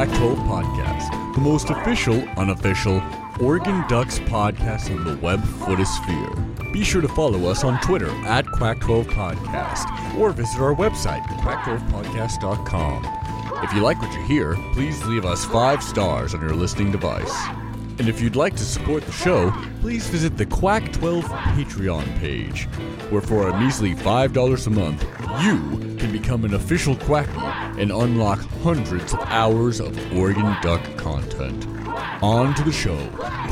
Quack 12 Podcast, the most official, unofficial Oregon Ducks podcast on the web footosphere. Be sure to follow us on Twitter at Quack12 Podcast or visit our website, quack12podcast.com. If you like what you hear, please leave us five stars on your listening device. And if you'd like to support the show, please visit the Quack 12 Patreon page, where for a measly $5 a month, you can become an official Quackle and unlock hundreds of hours of Oregon Duck content. On to the show.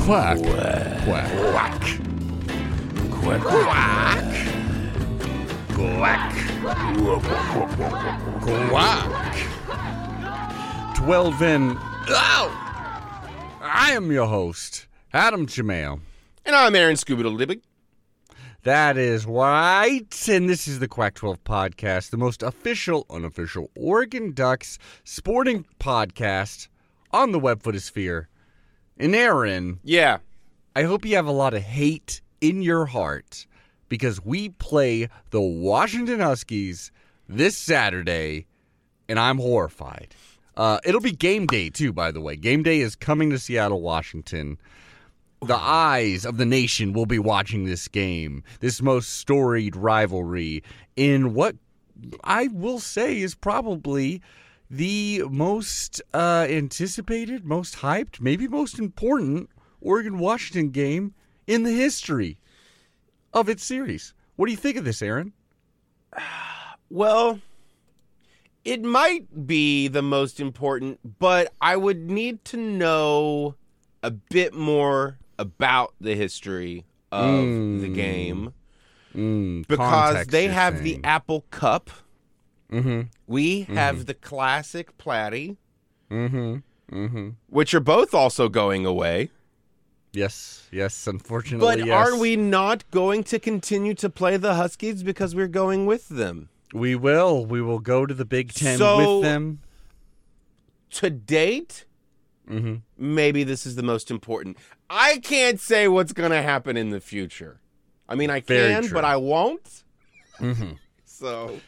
Quack. Quack. Quack. Quack. Quack. quack, quack. 12 in. Ow! I am your host, Adam Jamail. And I'm Aaron Libby. That is right. And this is the Quack 12 podcast, the most official, unofficial Oregon Ducks sporting podcast on the web footosphere. And Aaron, Yeah. I hope you have a lot of hate in your heart because we play the Washington Huskies this Saturday, and I'm horrified. Uh, it'll be game day, too, by the way. Game day is coming to Seattle, Washington. The eyes of the nation will be watching this game, this most storied rivalry, in what I will say is probably the most uh, anticipated, most hyped, maybe most important Oregon Washington game in the history of its series. What do you think of this, Aaron? Well, it might be the most important, but I would need to know a bit more about the history of the Mm. game Mm, because they have the. Apple Cup. Mm-hmm. We have the classic Platy, Mm-hmm. Mm-hmm. which are both also going away. Yes. Yes. Unfortunately, But yes. are we not going to continue to play the Huskies because we're going with them? We will. We will go to the Big Ten So- with them. To date, Mm-hmm. maybe this is the most important. I can't say what's going to happen in the future. I mean, I Very can, true. but I won't. Mm-hmm. So,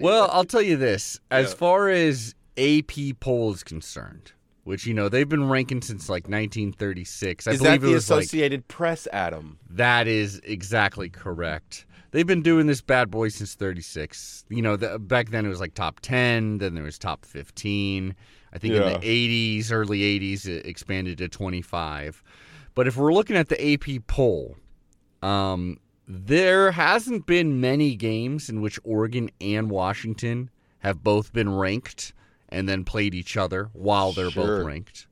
Well, I'll tell you this: as Yeah. far as AP poll is concerned, which you know they've been ranking since like 1936. I is believe that it the was like Associated Press, Adam? That is exactly correct. They've been doing this bad boy since 36. You know, the, back then it was like top 10, then there was top 15. I think in the 80s, early 80s, it expanded to 25. But if we're looking at the AP poll, um, there hasn't been many games in which Oregon and Washington have both been ranked and then played each other while they're Sure. both ranked.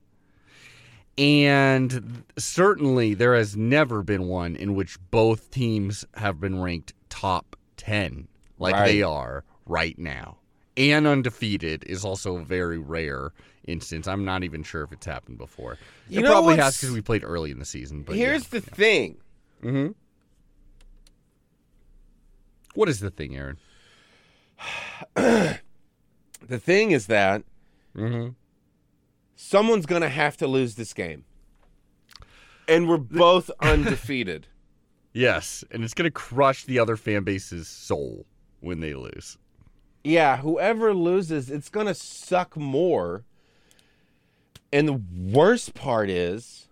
And certainly there has never been one in which both teams have been ranked top 10 like Right. they are right now. And undefeated is also a very rare instance. I'm not even sure if it's happened before. You it probably has because we played early in the season. But Here's the thing. hmm What is the thing, Aaron? The thing is that Mm-hmm. someone's going to have to lose this game. And we're both undefeated. Yes, and it's going to crush the other fan base's soul when they lose. Yeah, whoever loses, it's going to suck more. And the worst part is,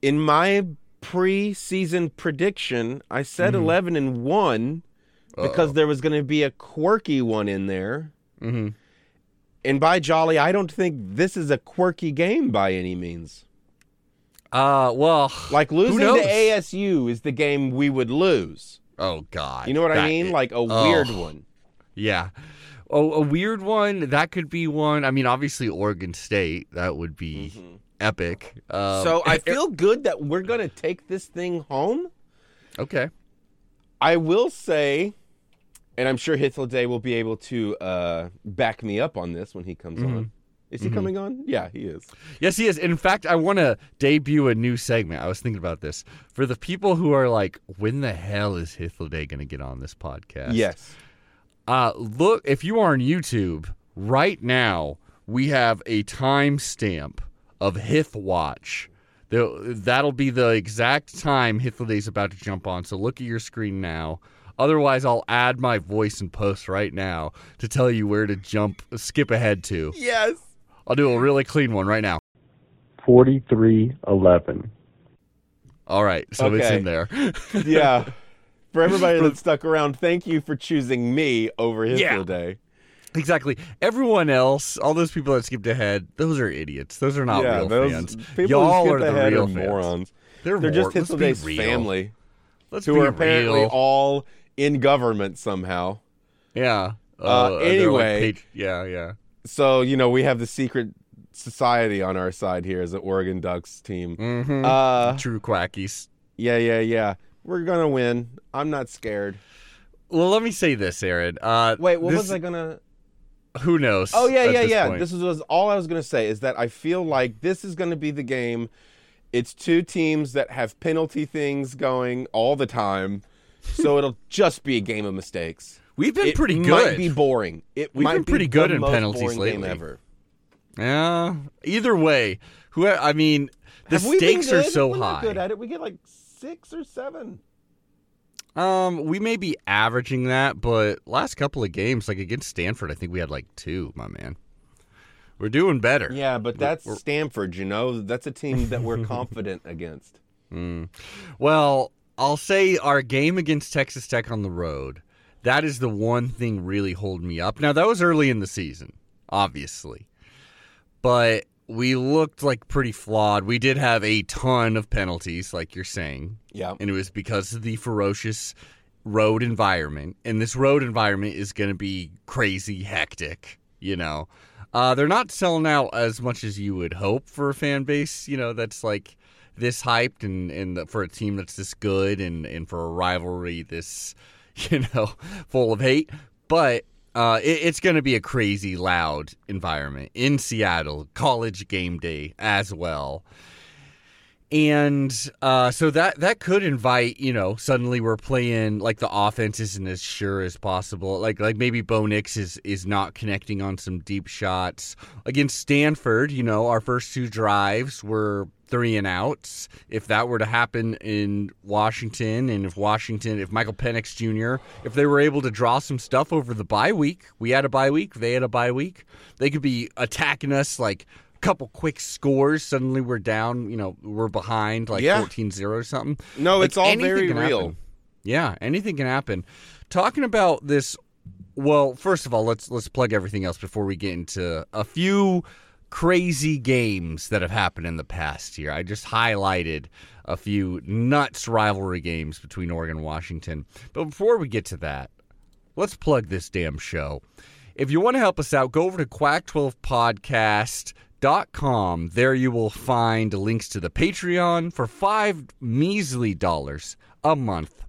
in my preseason prediction, I said 11 and 1 because there was going to be a quirky one in there. Mm-hmm. And by jolly, I don't think this is a quirky game by any means. Uh, well, Like losing to? ASU is the game we would lose. oh god, You know what I That- mean? Like a oh. weird one. Yeah. Oh, a weird one. That could be one. I mean, obviously Oregon State. That would be epic. Um, Mm-hmm. so I feel good that we're going to take this thing home. okay. I will say, and I'm sure Day will be able to uh, back me up on this when he comes on. Is he coming on? Yeah, he is. Yes, he is. In fact, I want to debut a new segment. I was thinking about this for the people who are like, "When the hell is Day going to get on this podcast?" Yes. Uh, look, if you are on YouTube right now, we have a timestamp of Hith Watch. That'll be the exact time Hithday's about to jump on. So look at your screen now. Otherwise, I'll add my voice and post right now to tell you where to jump, skip ahead to. Yes. I'll do a really clean one right now. 4311. All right, so it's in there. Yeah. For everybody that stuck around, thank you for choosing me over his Yeah. day. exactly. Everyone else, all those people that skipped ahead, those are idiots. Those are not yeah, real those fans. people Y'all who are skipped the ahead real are morons. They're, They're just more- let's be Hitzel Day's real. family, Let's who are apparently real. all in government somehow. yeah. Uh, and they're like anyway. yeah, yeah. So you know we have the secret society on our side here as the Oregon Ducks team. Mm-hmm. Uh, True quackies. yeah, yeah, yeah. We're gonna win. I'm not scared. Well, let me say this, Aaron. Uh, Wait, what this- was I gonna? Who knows? Oh yeah, yeah, this yeah. point. This was, all I was gonna say is that I feel like this is gonna be the game. It's two teams that have penalty things going all the time, so it'll just be a game of mistakes. We've been it pretty Might good. be boring. It We've might been be pretty good in penalties lately. ever. Yeah. Either way, who I mean, the Have we stakes are so We're high. good at it. We get like six or seven. Um, we may be averaging that, but last couple of games, like against Stanford, I think we had like two. My man, we're doing better. Yeah, but that's we're- Stanford. You know, that's a team that we're confident against. Well, I'll say our game against Texas Tech on the road. That is the one thing really holding me up. Now that was early in the season, obviously, but we looked like pretty flawed. We did have a ton of penalties, like you're saying. Yeah. and it was because of the ferocious road environment. And this road environment is going to be crazy hectic. You know, uh, they're not selling out as much as you would hope for a fan base. You know, that's like this hyped and and the, for a team that's this good and and for a rivalry this you know full of hate. But uh, it, it's going to be a crazy loud environment in Seattle. College game day as well and uh, so that that could invite you know suddenly we're playing like the offense isn't as sure as possible like like maybe Bo Nix is is not connecting on some deep shots against Stanford you know our first two drives were three and outs if that were to happen in Washington and if Washington if Michael Penix Jr. if they were able to draw some stuff over the bye week we had a bye week they had a bye week they could be attacking us like a couple quick scores suddenly we're down you know we're behind like Yeah. 14-0 or something No, Like, it's all very real. happen. yeah anything can happen talking about this well first of all let's let's plug everything else before we get into a few crazy games that have happened in the past year i just highlighted a few nuts rivalry games between oregon and washington but before we get to that let's plug this damn show. If you want to help us out, go over to quack12podcast.com. There you will find links to the Patreon for five measly dollars a month.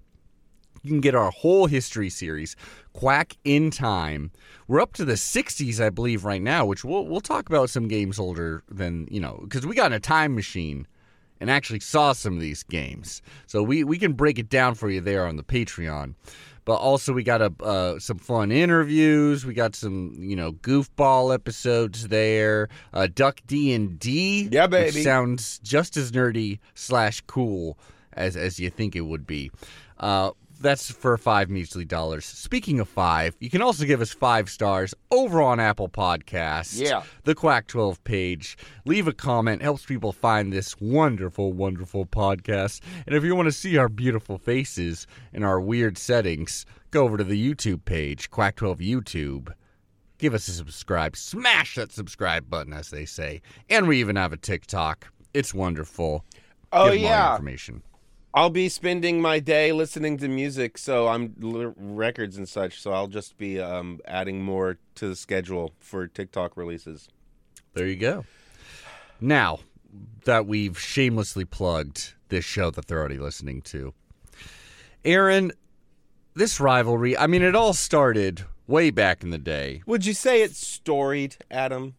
You can get our whole history series, Quack in Time. We're up to the 60s, I believe, right now, which we'll we'll talk about some games older than you know, because we got in a time machine and actually saw some of these games. So we, we can break it down for you there on the Patreon. But also we got a uh, some fun interviews. We got some you know goofball episodes there. Uh, Duck D and D. Yeah, baby. sounds just as nerdy slash cool as as you think it would be. Uh, that's for five measly dollars. Speaking of five, you can also give us five stars over on Apple Podcasts. Yeah. The Quack 12 page. Leave a comment, helps people find this wonderful, wonderful podcast. And if you want to see our beautiful faces and our weird settings, go over to the YouTube page, Quack 12 YouTube. Give us a subscribe. Smash that subscribe button, as they say. And we even have a TikTok. It's wonderful. Oh Give 'em all your yeah, information. I'll be spending my day listening to music, so I'm l- records and such. So I'll just be um, adding more to the schedule for TikTok releases. There you go. Now that we've shamelessly plugged this show that they're already listening to, Aaron, this rivalry, I mean, it all started way back in the day. Would you say it's storied, Adam?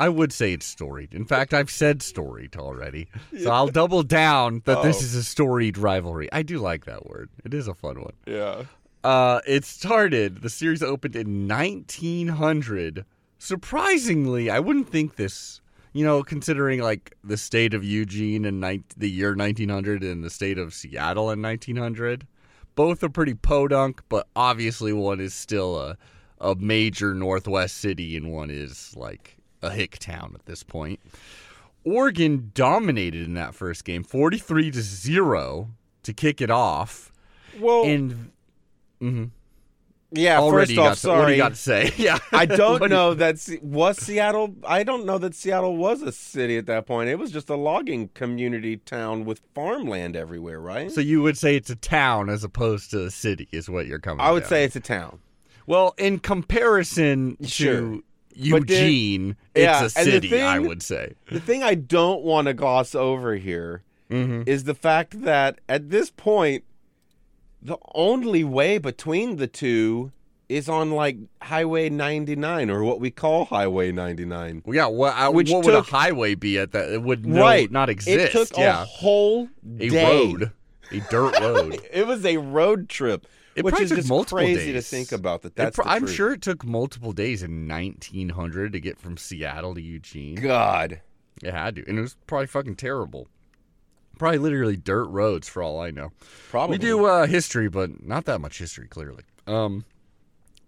I would say it's storied. In fact, I've said storied already. So I'll double down that this Oh. is a storied rivalry. I do like that word, it is a fun one. Yeah. Uh, it started, the series opened in 1900. Surprisingly, I wouldn't think this, you know, considering like the state of Eugene in nine the year 1900 and the state of Seattle in 1900. Both are pretty podunk, but obviously one is still a, a major Northwest city and one is like a hick town at this point. Oregon dominated in that first game, 43 to 0 to kick it off. Well, And mhm. yeah. already first off, to, what do you got to say? Yeah. I don't What do you- know that was Seattle. I don't know that Seattle was a city at that point. It was just a logging community town with farmland everywhere, right? So you would say it's a town as opposed to a city, is what you're coming. I would down say it's a town. Well, in comparison Sure. to But then- Eugene, Yeah, it's a city. I would say. The thing I don't want to gloss over here Mm-hmm. is the fact that at this point, the only way between the two is on like Highway 99 or what we call Highway 99. Well, yeah. What, I, Which what would a highway be at that? It would no, right. not exist. It took yeah. a whole day. a road, a dirt road. It was a road trip, It which is just crazy to think about. That that's pro- I'm sure it took multiple days in 1900 to get from Seattle to Eugene. God, It had to, and it was probably fucking terrible. Probably literally dirt roads for all I know. probably We do uh, history, but not that much history, clearly. Um,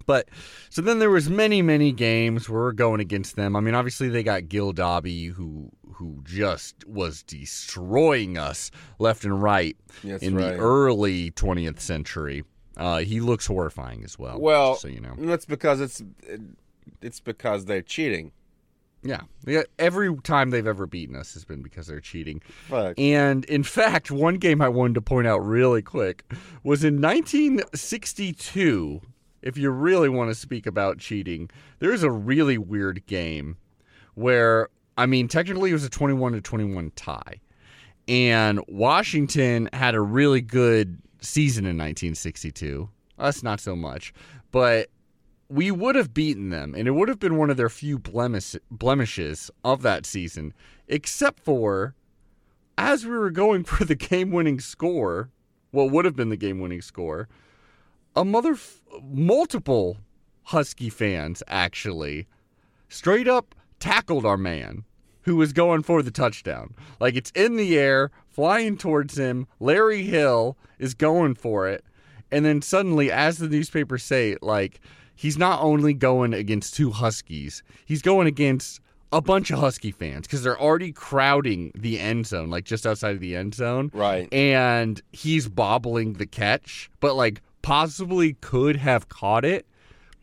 but so then there was many, many games where we're going against them. I mean, obviously they got Gil Dobie, who who just was destroying us left and right That's in right. the early 20th century. Uh, he looks horrifying as well. Well, so you know, That's because it's it's because they're cheating. yeah, yeah. Every time they've ever beaten us has been because they're cheating. Fuck. And in fact, one game I wanted to point out really quick was in 1962. If you really want to speak about cheating, there's a really weird game where, I mean, technically it was a 21 to 21 tie. And Washington had a really good season in 1962. Us, not so much. But we would have beaten them, and it would have been one of their few blemish, blemishes of that season, except for as we were going for the game winning score, what would have been the game winning score, a mother, f- multiple Husky fans actually straight up tackled our man who was going for the touchdown. Like it's in the air, flying towards him. Larry Hill is going for it. And then suddenly, as the newspapers say, like, he's not only going against two Huskies, he's going against a bunch of Husky fans because they're already crowding the end zone, like just outside of the end zone. Right. And he's bobbling the catch, but like possibly could have caught it,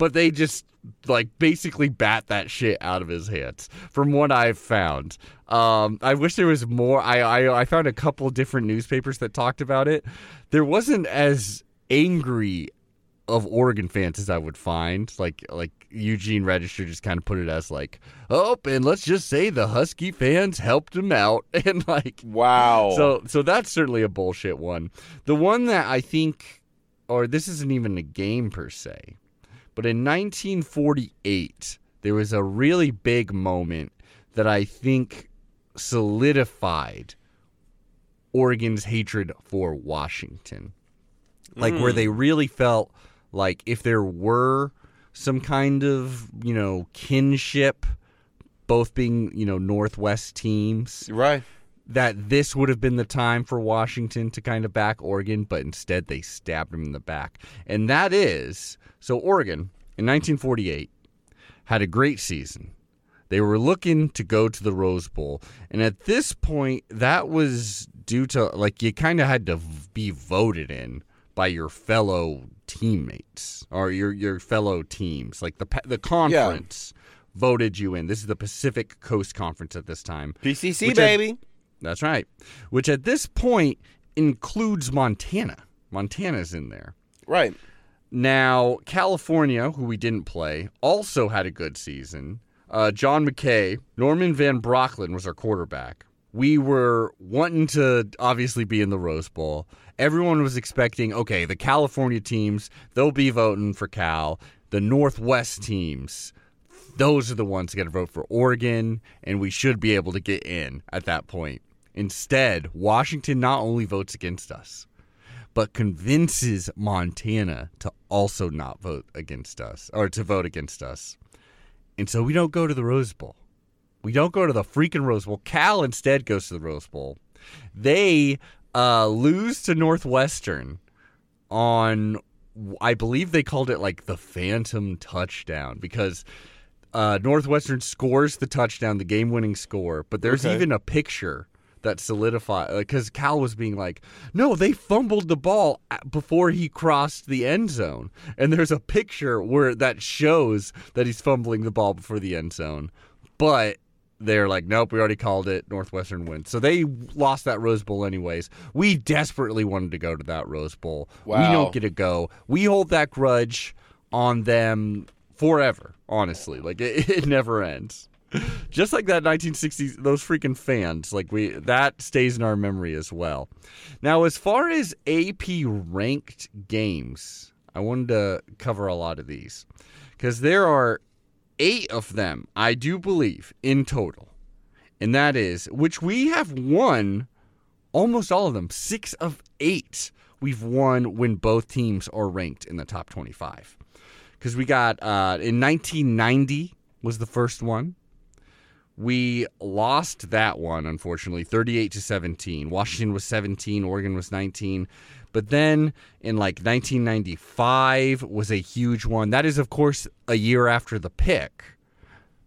but they just like basically bat that shit out of his hands from what I've found. Um, I wish there was more. I, I I found a couple different newspapers that talked about it. There wasn't as angry of Oregon fans as I would find. Like like Eugene Register just kind of put it as like, oh, and let's just say the Husky fans helped him out, and like Wow. so so that's certainly a bullshit one. The one that I think or this isn't even a game per se. But in 1948, there was a really big moment that I think solidified Oregon's hatred for Washington. Like where hmm. they really felt like if there were some kind of, you know, kinship both being, you know, Northwest teams, right. that this would have been the time for Washington to kind of back Oregon, but instead they stabbed him in the back. And that is so Oregon in 1948 had a great season. They were looking to go to the Rose Bowl. And at this point, that was due to like you kind of had to be voted in by your fellow teammates or your your fellow teams. Like the the conference voted you in. This is the Pacific Coast Conference at this time. PCC baby. That's right. Which at this point includes Montana. Montana's in there. right. Now, California, who we didn't play, also had a good season. Uh, John McKay, Norman Van Brocklin was our quarterback. We were wanting to obviously be in the Rose Bowl. Everyone was expecting, okay, the California teams, they'll be voting for Cal. The Northwest teams, those are the ones got to vote for Oregon, and we should be able to get in at that point. Instead, Washington not only votes against us, but convinces Montana to also not vote against us or to vote against us. And so we don't go to the Rose Bowl. We don't go to the freaking Rose Bowl. Cal instead goes to the Rose Bowl. They uh, lose to Northwestern on, I believe they called it like the Phantom touchdown because uh, Northwestern scores the touchdown, the game-winning score, but there's Okay. even a picture that solidified because Cal was being like, "No, they fumbled the ball uh, before he crossed the end zone," and there's a picture where that shows that he's fumbling the ball before the end zone, but. They're like, nope, we already called it. Northwestern wins. So they lost that Rose Bowl anyways. We desperately wanted to go to that Rose Bowl. Wow. We don't get to go. We hold that grudge on them forever, honestly. Like it, it never ends. Just like that 1960s those freaking fans, like we that stays in our memory as well. Now, as far as AP ranked games, I wanted to cover a lot of these cuz there are 8 of them, I do believe, in total. And that is which we have won almost all of them. 6 of 8 we've won when both teams are ranked in the top 25 because we got uh, in 1990 was the first one. We lost that one, unfortunately, 38 to 17. Washington was 17, Oregon was 19. But then in like 1995 was a huge one. That is, of course, a year after the pick.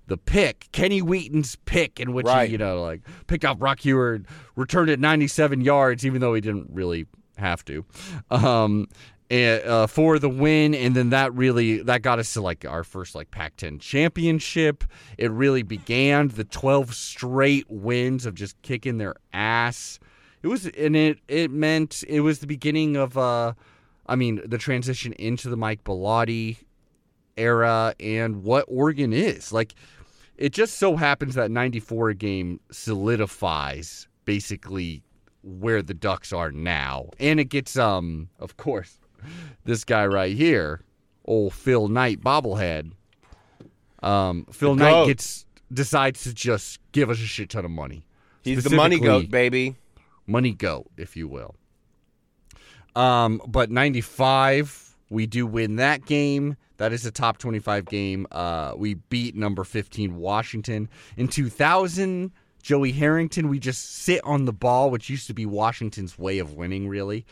The pick, Kenny Wheaton's pick, in which Right. he, you know, like picked off Rock Huard, returned it 97 yards, even though he didn't really have to. Um, and, uh, for the win, and then that really that got us to like our first like Pac-10 championship. It really began the 12 straight wins of just kicking their ass. It was, and it it meant it was the beginning of uh, I mean, the transition into the Mike Bellotti era and what Oregon is like. It just so happens that 94 game solidifies basically where the Ducks are now. And it gets um of course this guy right here, old Phil Knight bobblehead. Um Phil The Knight goat. gets decides to just give us a shit ton of money. He's the money goat, baby. money goat, if you will. Um, but 95, we do win that game. That is a top 25 game. Uh, we beat number 15 Washington. In 2000, Joey Harrington, we just sit on the ball, which used to be Washington's way of winning, really.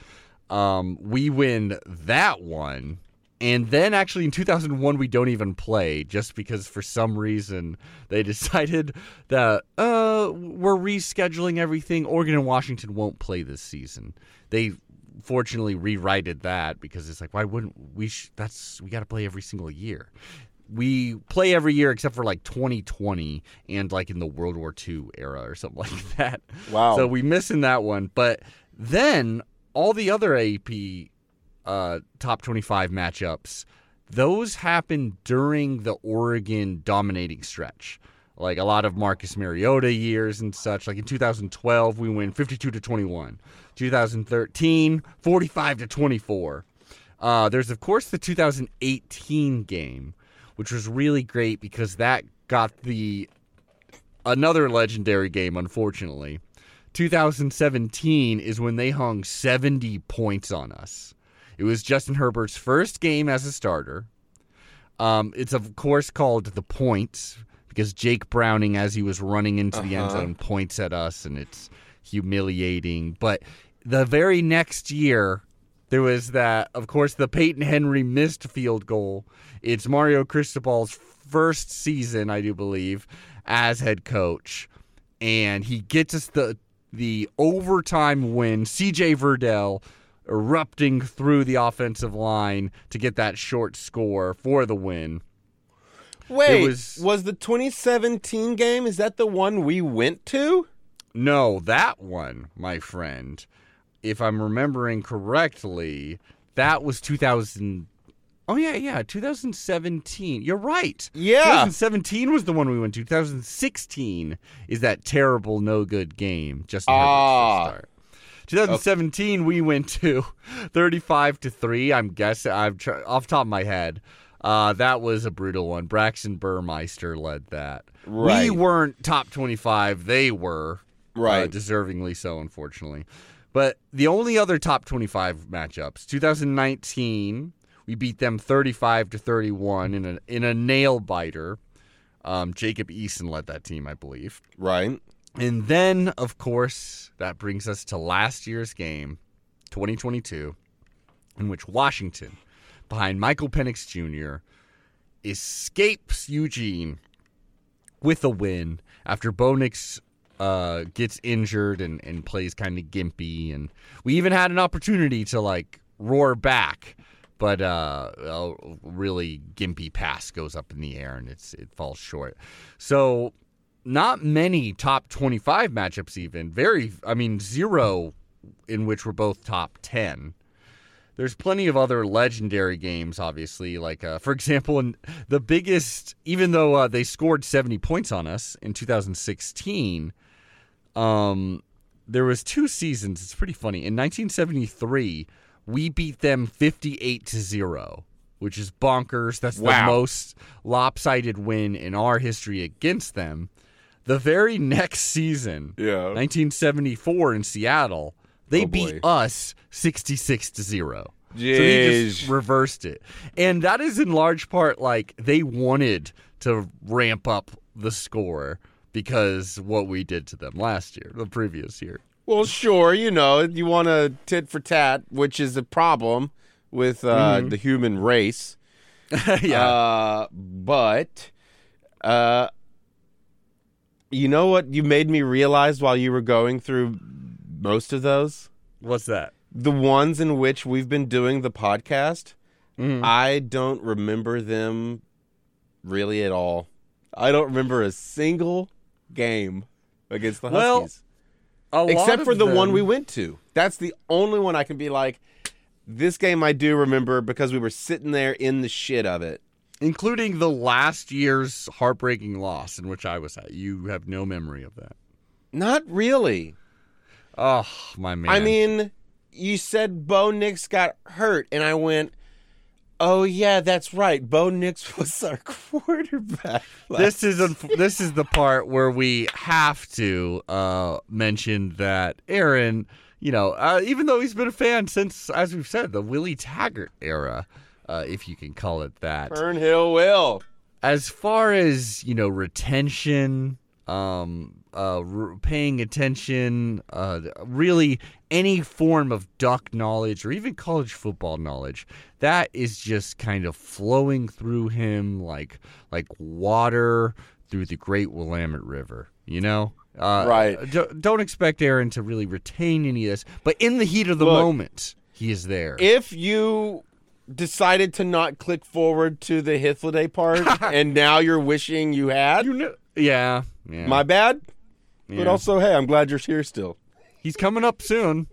Um, we win that one. And then actually in 2001, we don't even play just because for some reason they decided that uh, we're rescheduling everything. Oregon and Washington won't play this season. They fortunately rewrited that because it's like, why wouldn't we? Sh- that's we got to play every single year. We play every year except for like 2020 and like in the World War II era or something like that. Wow. So we missing that one. But then all the other AP uh, top 25 matchups, those happen during the Oregon dominating stretch. Like a lot of Marcus Mariota years and such. Like in 2012, we win 52 to 21. 2013, 45 to 24. Uh, there's of course the 2018 game, which was really great because that got the another legendary game. Unfortunately, 2017 is when they hung 70 points on us. It was Justin Herbert's first game as a starter. Um, it's of course called the points because Jake Browning, as he was running into the end Uh-huh. zone, points at us, and it's humiliating. But the very next year, there was that, of course, the Peyton Henry missed field goal. It's Mario Cristobal's first season, I do believe, as head coach, and he gets us the the overtime win. C.J. Verdell erupting through the offensive line to get that short score for the win. Wait, was- was... the 2017 game? Is that the one we went to? No, that one, my friend, if I'm remembering correctly, that was 2000. Oh yeah, yeah, 2017. You're right. Yeah. 2017 was the one we went to. 2016 is that terrible, no good game. Just Ah. Herbert's first start. 2017 we went to 35 to three. I'm guessing. I'm tr- off the top of my head. Uh, that was a brutal one. Braxton Burmeister led that. We weren't top 25. They were uh, Right. deservingly so, unfortunately. But the only other top 25 matchups, 2019, we beat them 35 to 31 in a in a nail biter. Um, Jacob Eason led that team, I believe. Right. And then, of course, that brings us to last year's game, 2022, in which Washington, behind Michael Penix Jr., escapes Eugene with a win after Bo Nix uh, gets injured and, and plays kind of gimpy. And we even had an opportunity to like roar back, but uh, a really gimpy pass goes up in the air and it's it falls short. So not many top 25 matchups even very i mean zero in which we're both top 10 there's plenty of other legendary games obviously like uh, for example in the biggest even though uh, they scored 70 points on us in 2016 um, there was two seasons it's pretty funny in 1973 we beat them 58 to 0 which is bonkers that's the most lopsided win in our history against them the very next season Yeah. 1974 in Seattle, they Oh, beat us 66 to 0. So they just reversed it. And that is in large part like they wanted to ramp up the score because what we did to them last year, the previous year. Well, sure, you know, you want a tit for tat, which is a problem with uh, the human race. yeah. Uh, but, uh, you know what you made me realize while you were going through most of those? What's that? The ones in which we've been doing the podcast, Mhm. I don't remember them really at all. I don't remember a single game against the Well, Huskies. A lot except for of the one we went to. That's the only one I can be like, this game I do remember because we were sitting there in the shit of it. including the last year's heartbreaking loss in which I was at. You have no memory of that. Not really. Oh, my man. I mean, you said Bo Nix got hurt, and I went, "Oh yeah, that's right. Bo Nix was our quarterback." this is unf- this is the part where we have to uh, mention that Aaron, you know, uh, even though he's been a fan since, as we've said, the Willie Taggart era, uh, if you can call it that. Fernhill will. As far as you know, retention, um, uh, r- paying attention, uh, really any form of duck knowledge or even college football knowledge, that is just kind of flowing through him like like water through the Great Willamette River. You know, uh, Right. d- don't expect Aaron to really retain any of this, but in the heat of the Look, moment, he is there. If you decided to not click forward to the Hythloday part, and now you're wishing you had, you know, yeah, yeah. my bad. Yeah. But also, hey, I'm glad you're here still. he's coming up soon.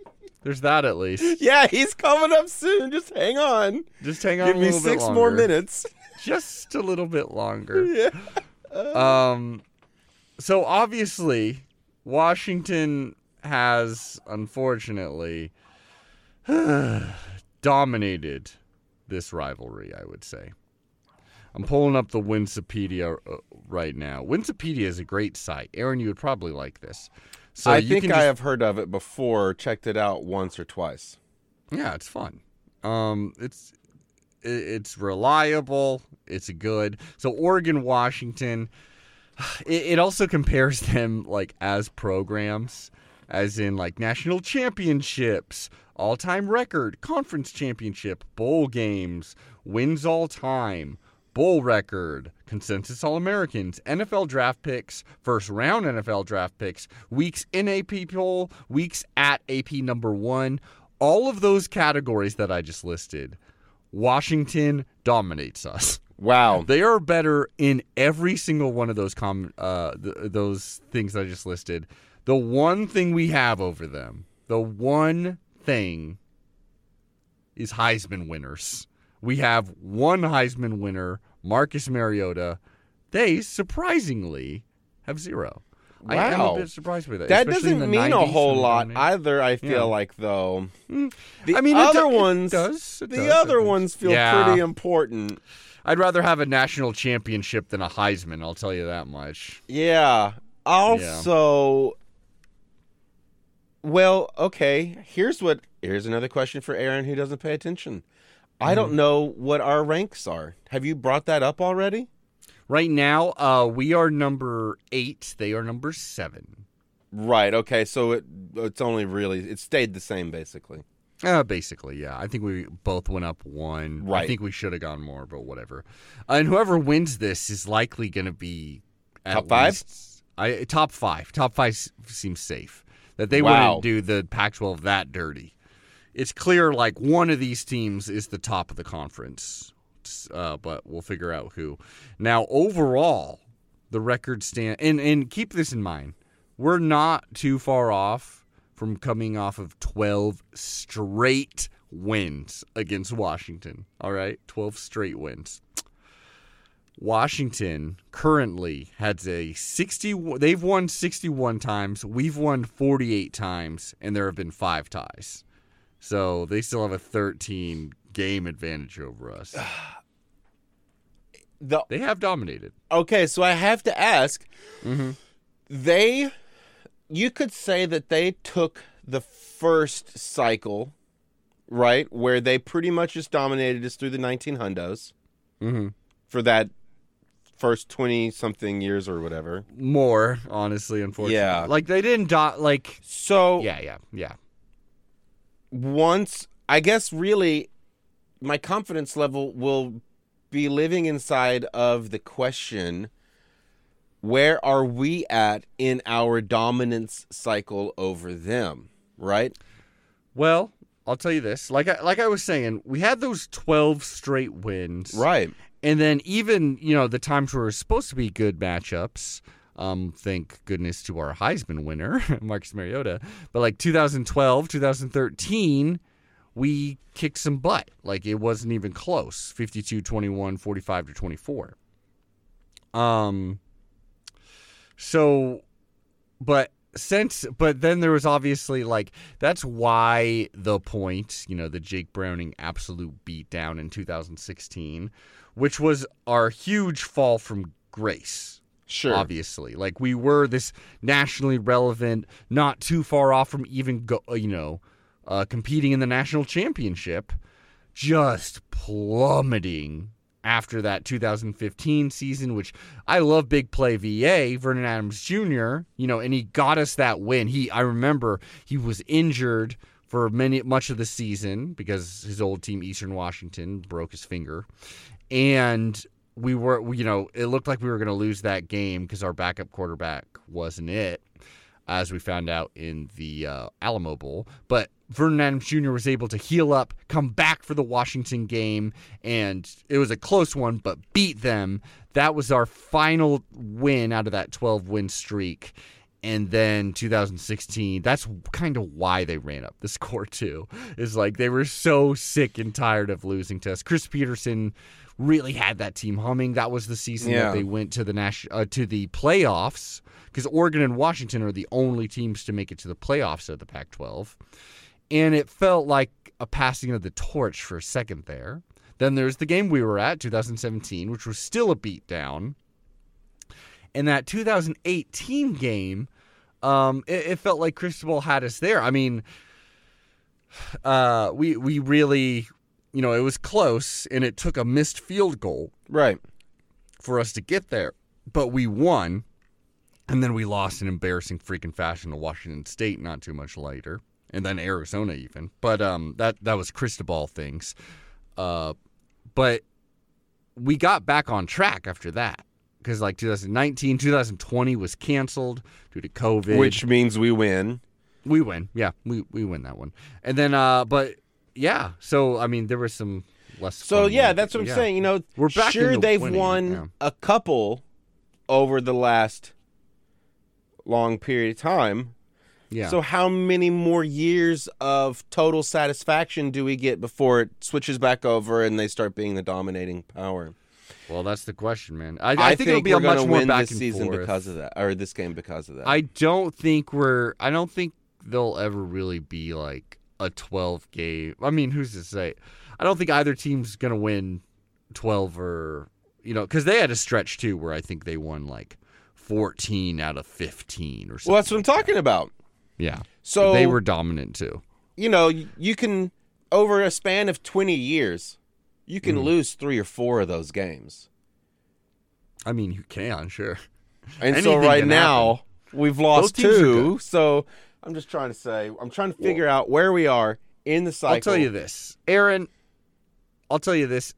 There's that at least. Yeah, he's coming up soon. Just hang on. Just hang on Give a me six more minutes. Just a little bit longer. yeah. Um, so obviously, Washington has unfortunately dominated this rivalry. I would say. I'm pulling up the Winsipedia uh, right now. Winsipedia is a great site. Aaron, you would probably like this. So I you think can I just- have heard of it before, checked it out once or twice. Yeah, it's fun. Um, it's it's reliable. It's good. So Oregon, Washington. It, it also compares them like as programs, as in like national championships, all-time record, conference championship, bowl games, wins all time, bowl record, consensus All-Americans, NFL draft picks, first round NFL draft picks, weeks in AP poll, weeks at AP number one. All of those categories that I just listed, Washington dominates us. Wow. They are better in every single one of those com- uh, th- those things I just listed. The one thing we have over them, the one thing is Heisman winners. We have one Heisman winner, Marcus Mariota. They surprisingly have zero. Wow. I am a bit surprised by that. That doesn't mean 90s a whole lot either, I feel Yeah. like, though. Mm. The I mean, it other it ones, does, it the does, other ones feel Yeah. pretty important. I'd rather have a national championship than a Heisman. I'll tell you that much. Yeah. Also, well, okay. Here's what. Here's another question for Aaron who doesn't pay attention. I Mm-hmm. don't know what our ranks are. Have you brought that up already? Right now, uh, we are number eight. They are number seven. Right. Okay. So it it's only really it stayed the same basically. Uh, basically, yeah. I think we both went up one. Right. I think we should have gone more, but whatever. Uh, and whoever wins this is likely going to be at Top five? least- I top five. Top five seems safe. That they Wow. wouldn't do the Pac-12 that dirty. It's clear like one of these teams is the top of the conference, uh, but we'll figure out who. Now, overall, the record stand and and keep this in mind. We're not too far off from coming off of 12 straight wins against Washington. All right? 12 straight wins. Washington currently has a 60 they've won 61 times, we've won 48 times and there have been 5 ties. So, they still have a 13 game advantage over us. The They have dominated. okay, so I have to ask. Mhm. They, you could say that they took the first cycle, right, where they pretty much just dominated us through the 19 hundos Mhm. for that first 20 something years or whatever. More, honestly, unfortunately. Yeah. Like they didn't do- like So yeah, yeah, yeah. Once I guess really my confidence level will be living inside of the question where are we at in our dominance cycle over them, right? Well, I'll tell you this. Like I like I was saying, we had those 12 straight wins. Right. And then even, you know, the times where it was supposed to be good matchups, um, thank goodness to our Heisman winner, Marcus Mariota. But like 2012, 2013, we kicked some butt. Like it wasn't even close. 52 21, 45 to 24. Um so but since but then there was obviously like that's why the point, you know, the Jake Browning absolute beatdown in 2016, which was our huge fall from grace Sure. obviously. Like we were this nationally relevant, not too far off from even go, uh, you know, uh, competing in the national championship, just plummeting after that 2015 season, which I love big play VA, Vernon Adams Jr., you know, and he got us that win. He I remember he was injured for many much of the season because his old team Eastern Washington broke his finger. And we were you know, it looked like we were going to lose that game because our backup quarterback wasn't it as we found out in the uh, Alamo Bowl. But Vernon Adams Jr. was able to heal up, come back for the Washington game, and it was a close one, but beat them. That was our final win out of that 12 win streak. And then 2016, that's kind of why they ran up the score too. Is like they were so sick and tired of losing to us. Chris Petersen really had that team humming. That was the season Yeah. that they went to the national uh, to the playoffs because Oregon and Washington are the only teams to make it to the playoffs of the Pac-12, and it felt like a passing of the torch for a second there. Then there's the game we were at, 2017, which was still a beatdown. And that 2018 game, um, it, it felt like Cristobal had us there. I mean, uh, we we really, you know, it was close, and it took a missed field goal Right. for us to get there, but we won, and then we lost in embarrassing freaking fashion to Washington State not too much later, and then Arizona even. But um, that that was Cristobal things, uh, but we got back on track after that because like 2019, 2020 was canceled due to COVID. Which means we win. we win, yeah, we we win that one, and then uh, but yeah, so I mean there was some less. So yeah, ones, that's what I'm yeah. saying. You know, We're back sure they've winning, won yeah. a couple over the last long period of time. Yeah. So how many more years of total satisfaction do we get before it switches back over and they start being the dominating power? Well, that's the question, man. I, I, I, think, it'll be a much more win back this and season forth. because of that, or this game because of that. I don't think we're. I don't think they'll ever really be like a 12 game. I mean, who's to say? I don't think either team's gonna win 12 or you know because they had a stretch too where I think they won like 14 out of 15 or something. well, that's what I'm talking about. Yeah. So they were dominant too. you know, you can over a span of 20 years, you can Mm-hmm. lose three or four of those games. I mean, you can sure. And so right now, we've lost two. So I'm just trying to say, I'm trying to figure out where we are in the cycle. I'll tell you this, Aaron. I'll tell you this.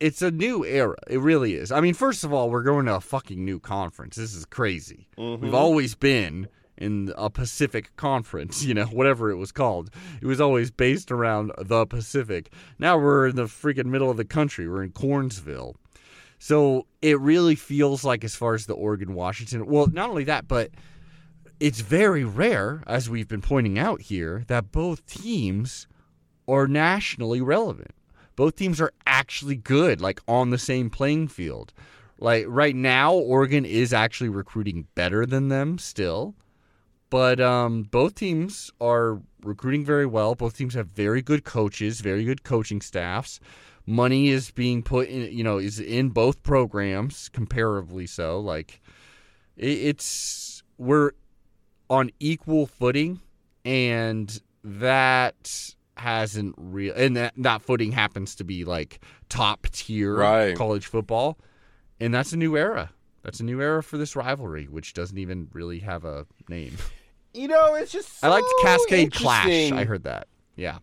It's a new era. It really is. I mean, first of all, we're going to a fucking new conference. This is crazy. Mhm. We've always been in a Pacific conference, you know, whatever it was called. It was always based around the Pacific. Now we're in the freaking middle of the country. We're in Cornsville. So it really feels like, as far as the Oregon Washington, well, not only that, but it's very rare, as we've been pointing out here, that both teams are nationally relevant. Both teams are actually good, like on the same playing field. Like right now, Oregon is actually recruiting better than them still, but um, both teams are recruiting very well. Both teams have very good coaches, very good coaching staffs. Money is being put in, you know, is in both programs, comparably so. Like it, it's we're on equal footing, and that hasn't real and that that footing happens to be like top tier Right. college football, and that's a new era. That's a new era for this rivalry, which doesn't even really have a name. You know, it's just I liked Cascade Clash. I heard that. Yeah.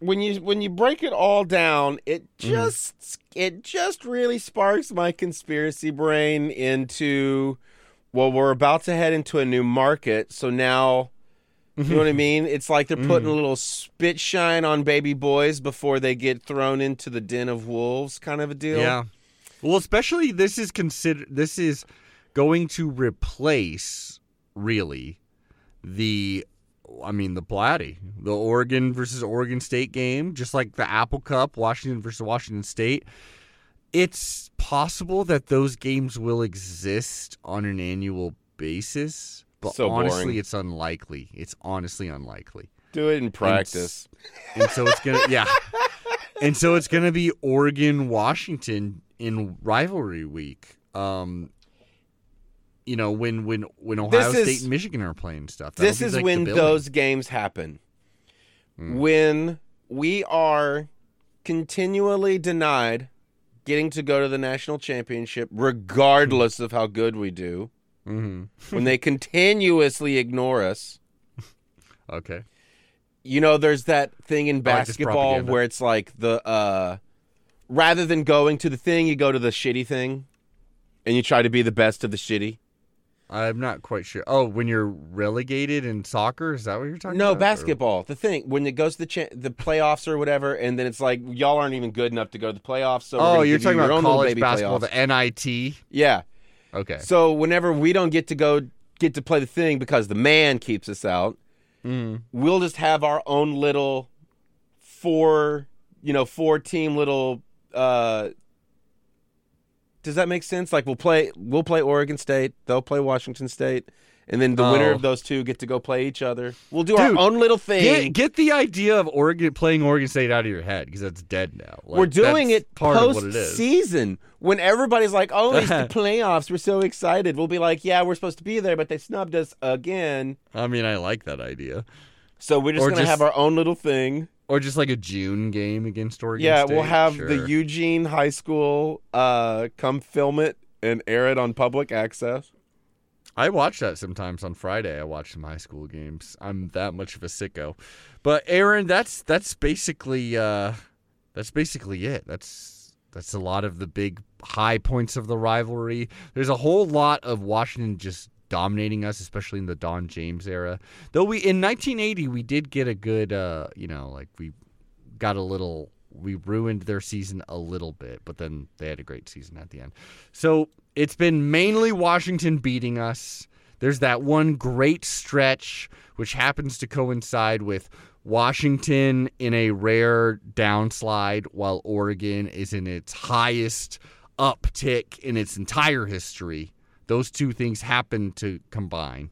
when you when you break it all down, it Mm-hmm. just it just really sparks my conspiracy brain into well, we're about to head into a new market, so now you know what I mean? It's like they're putting Mm. a little spit shine on baby boys before they get thrown into the den of wolves kind of a deal. Yeah. Well, especially this is consider this is going to replace really the I mean the Blatty, the Oregon versus Oregon State game, just like the Apple Cup, Washington versus Washington State. It's possible that those games will exist on an annual basis, but So honestly, boring. it's unlikely. It's honestly unlikely. Do it in practice. And so it's gonna yeah. And so it's gonna be Oregon Washington in rivalry week. Um you know, when when when Ohio This is- State and Michigan are playing stuff. That'll This is like when those games happen. Hmm. When we are continually denied getting to go to the national championship, regardless of how good we do, Mhm. when they continuously ignore us. Okay. You know, there's that thing in basketball where it's like the uh rather than going to the thing, you go to the shitty thing and you try to be the best of the shitty. I'm not quite sure. Oh, when you're relegated in soccer, is that what you're talking No, about? No, basketball. The thing when it goes to the cha- the playoffs or whatever, and then it's like y'all aren't even good enough to go to the playoffs. So Oh, you're give you talking about college basketball, playoffs. the NIT. yeah. Okay. So whenever we don't get to go get to play the thing because the man keeps us out, Mm. we'll just have our own little four, you know, four team little. Uh Does that make sense? Like we'll play, we'll play Oregon State, they'll play Washington State, and then the winner Oh. of those two get to go play each other. We'll do Dude, our own little thing. Get get the idea of Oregon playing Oregon State out of your head because that's dead now. Like, We're doing it part of post what it is. season when everybody's like, "Oh, it's the playoffs! We're so excited." We'll be like, "Yeah, we're supposed to be there, but they snubbed us again." I mean, I like that idea. So we're just Or gonna just- have our own little thing. Or just like a June game against Oregon yeah, State. we'll have Sure. the Eugene High School uh, come film it and air it on public access. I watch that sometimes on Friday. I watch some high school games. I'm that much of a sicko. But Aaron, that's that's basically uh, that's basically it. That's that's a lot of the big high points of the rivalry. There's a whole lot of Washington just dominating us, especially in the Don James era. Though we in 1980 we did get a good, uh, you know, like we got a little. We ruined their season a little bit, but then they had a great season at the end. So it's been mainly Washington beating us. There's that one great stretch, which happens to coincide with Washington in a rare downslide, while Oregon is in its highest uptick in its entire history. Those two things happen to combine.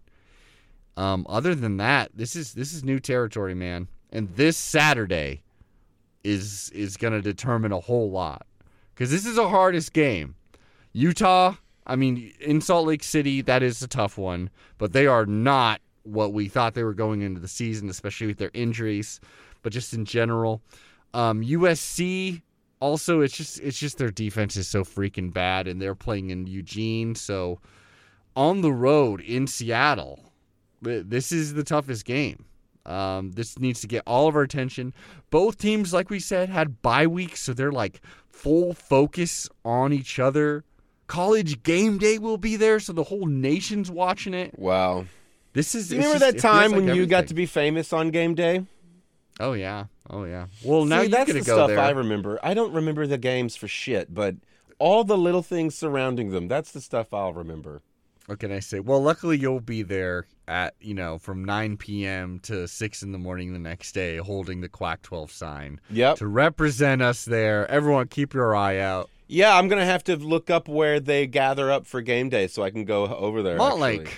Um, other than that, this is this is new territory, man. And this Saturday is is going to determine a whole lot because this is the hardest game. Utah, I mean, in Salt Lake City, that is a tough one, but they are not what we thought they were going into the season, especially with their injuries. But just in general, um, USC also, it's just it's just their defense is so freaking bad, and they're playing in Eugene, so on the road in Seattle, this is the toughest game. Um, this needs to get all of our attention. Both teams, like we said, had bye weeks, so they're like full focus on each other. College game day will be there, so the whole nation's watching it. Wow. This is. Do you remember just- that it feels time like when you got to be famous on game day? Oh yeah, oh yeah. Well, now See, you that's the go stuff there. I remember. I don't remember the games for shit, but all the little things surrounding them, that's the stuff I'll remember. What can I say? Well, luckily you'll be there at you know from 9 p.m. to 6 in the morning the next day, holding the Quack 12 sign Yep. to represent us there. Everyone, keep your eye out. Yeah, I'm gonna have to look up where they gather up for game day so I can go over there. Montlake, actually.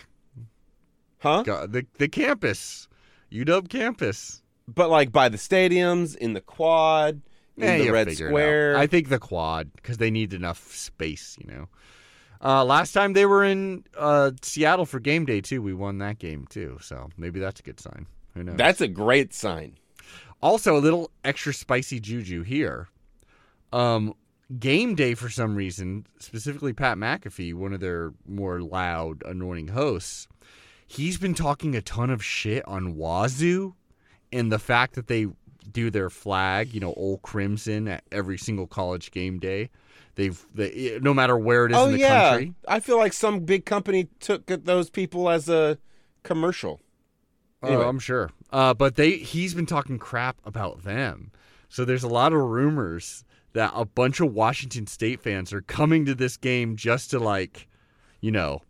huh? The the campus, UW campus. But like by the stadiums, in the quad, in Eh, the red figure it out. square. I think the quad because they need enough space. You know. Uh, last time they were in uh, Seattle for game day too. We won that game too, so maybe that's a good sign. Who knows? That's a great sign. Also, a little extra spicy juju here. Um, game day for some reason, specifically Pat McAfee, one of their more loud, annoying hosts, he's been talking a ton of shit on Wazoo and the fact that they do their flag, you know, old crimson at every single college game day. They've they, no matter where it is oh in the yeah, country. I feel like some big company took those people as a commercial. Anyway. Oh, I'm sure. Uh, but they he's been talking crap about them. So there's a lot of rumors that a bunch of Washington State fans are coming to this game just to like, you know,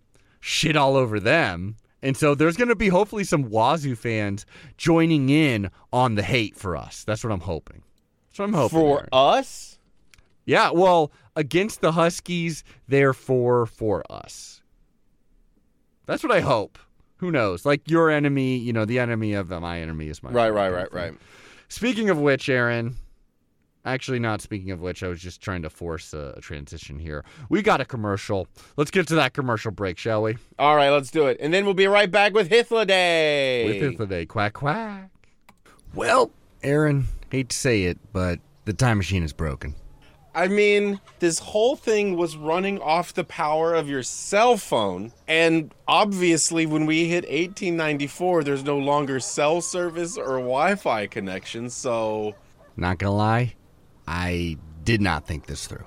shit all over them. And so there's going to be hopefully some Wazoo fans joining in on the hate for us. That's what I'm hoping. That's what I'm hoping. For us, yeah, well, against the Huskies, therefore for for us. That's what I hope. Who knows? Like your enemy, you know, the enemy of my enemy is my right, enemy right, right, right. Speaking of which, Aaron, actually not speaking of which, I was just trying to force a, a transition here. We got a commercial. Let's get to that commercial break, shall we? All right, let's do it, and then we'll be right back with Hythloday. With it today, quack quack. Well, Aaron, hate to say it, but the time machine is broken. I mean, this whole thing was running off the power of your cell phone. And obviously, when we hit 1894, there's no longer cell service or Wi Fi connection. So, Not gonna lie, I did not think this through.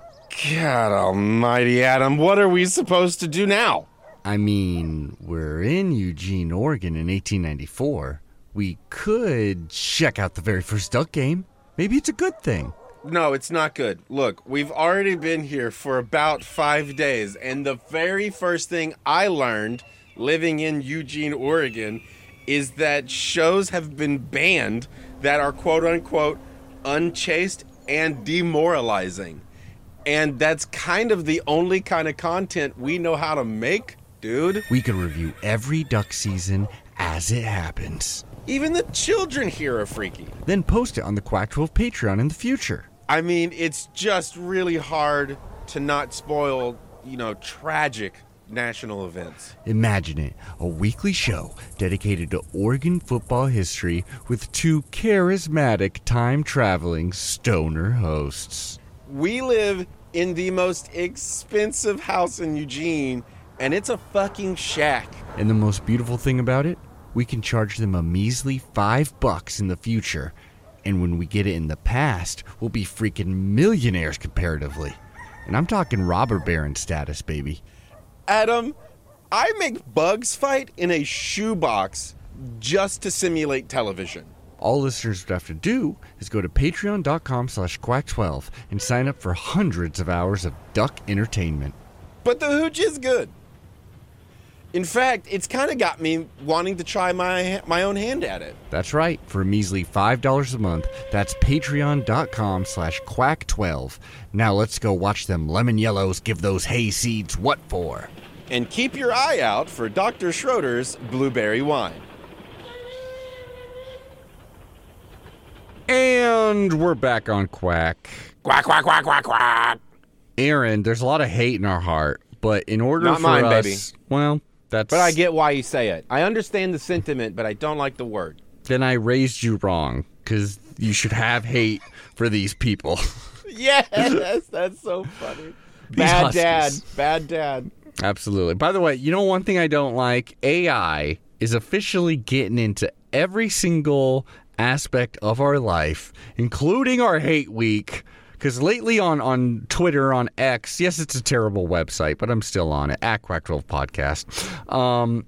God almighty, Adam, what are we supposed to do now? I mean, we're in Eugene, Oregon in 1894. We could check out the very first duck game. Maybe it's a good thing. No, it's not good. Look, we've already been here for about five days, and the very first thing I learned living in Eugene, Oregon, is that shows have been banned that are quote unquote unchaste and demoralizing. And that's kind of the only kind of content we know how to make, dude. We could review every duck season as it happens, Even the children here are freaky. then post it on the Quack 12 Patreon in the future. I mean, it's just really hard to not spoil, you know, tragic national events. Imagine it a weekly show dedicated to Oregon football history with two charismatic time traveling stoner hosts. We live in the most expensive house in Eugene, and it's a fucking shack. And the most beautiful thing about it, we can charge them a measly five bucks in the future. And when we get it in the past, we'll be freaking millionaires comparatively. And I'm talking robber baron status, baby. Adam, I make bugs fight in a shoebox just to simulate television. All listeners would have to do is go to patreon.com slash quack12 and sign up for hundreds of hours of duck entertainment. But the hooch is good. In fact, it's kind of got me wanting to try my my own hand at it. That's right. For a measly $5 a month, that's patreon.com slash quack12. Now let's go watch them lemon yellows give those hay seeds what for. And keep your eye out for Dr. Schroeder's blueberry wine. And we're back on Quack. Quack quack quack quack quack. Aaron, there's a lot of hate in our heart, but in order Not for mine, us, baby. well, that's But I get why you say it. I understand the sentiment, but I don't like the word. then I raised you wrong because you should have hate for these people. Yes, that's so funny. These Bad dad. Bad dad. Absolutely. By the way, you know one thing I don't like? AI is officially getting into every single aspect of our life, including our hate week. Because lately on, on Twitter, on X, yes, it's a terrible website, but I'm still on it, at Quack12 Podcast. Um,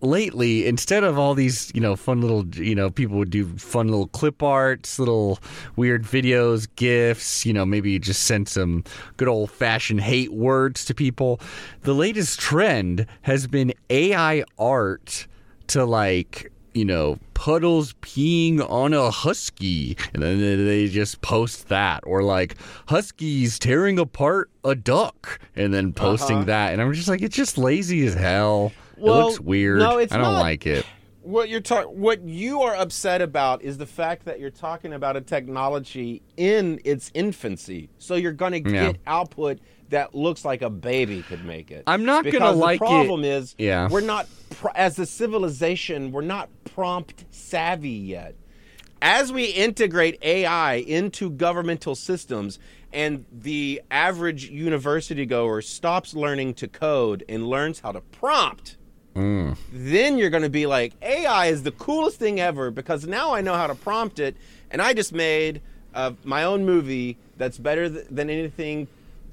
lately, instead of all these, you know, fun little, you know, people would do fun little clip arts, little weird videos, gifs, you know, maybe just send some good old fashioned hate words to people. The latest trend has been AI art to like, you know, puddles peeing on a husky and then they just post that or like huskies tearing apart a duck and then posting Uh-huh. that and i'm just like it's just lazy as hell Well, it looks weird no, it's i don't not. like it What you're talking, what you are upset about is the fact that you're talking about a technology in its infancy. So you're going to Yeah. get output that looks like a baby could make it. I'm not gonna because like it- the problem is, Yeah. we're not as a civilization, we're not prompt savvy yet. As we integrate AI into governmental systems, and the average university goer stops learning to code and learns how to prompt then you're going to be like, AI is the coolest thing ever because now I know how to prompt it, and I just made uh, my own movie that's better th- than anything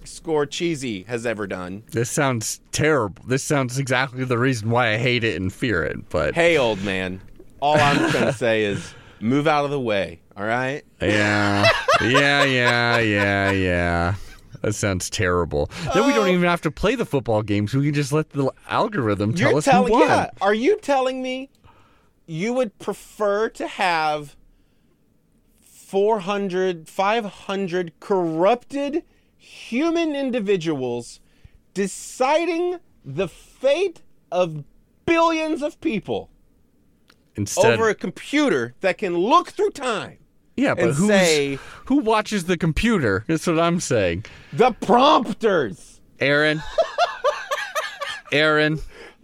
Score Cheesy has ever done. this sounds terrible this sounds exactly the reason why i hate it and fear it but Hey, old man, all I'm trying to say is move out of the way, all right? yeah yeah yeah yeah yeah that sounds terrible. Then we don't oh. even have to play the football games. We can just let the algorithm tell You're us telling, who won. yeah. Are you telling me you would prefer to have 400, 500 corrupted human individuals deciding the fate of billions of people Instead, over a computer that can look through time? yeah, but who's, say- who watches the computer? That's what I'm saying. The prompters. Aaron, Aaron,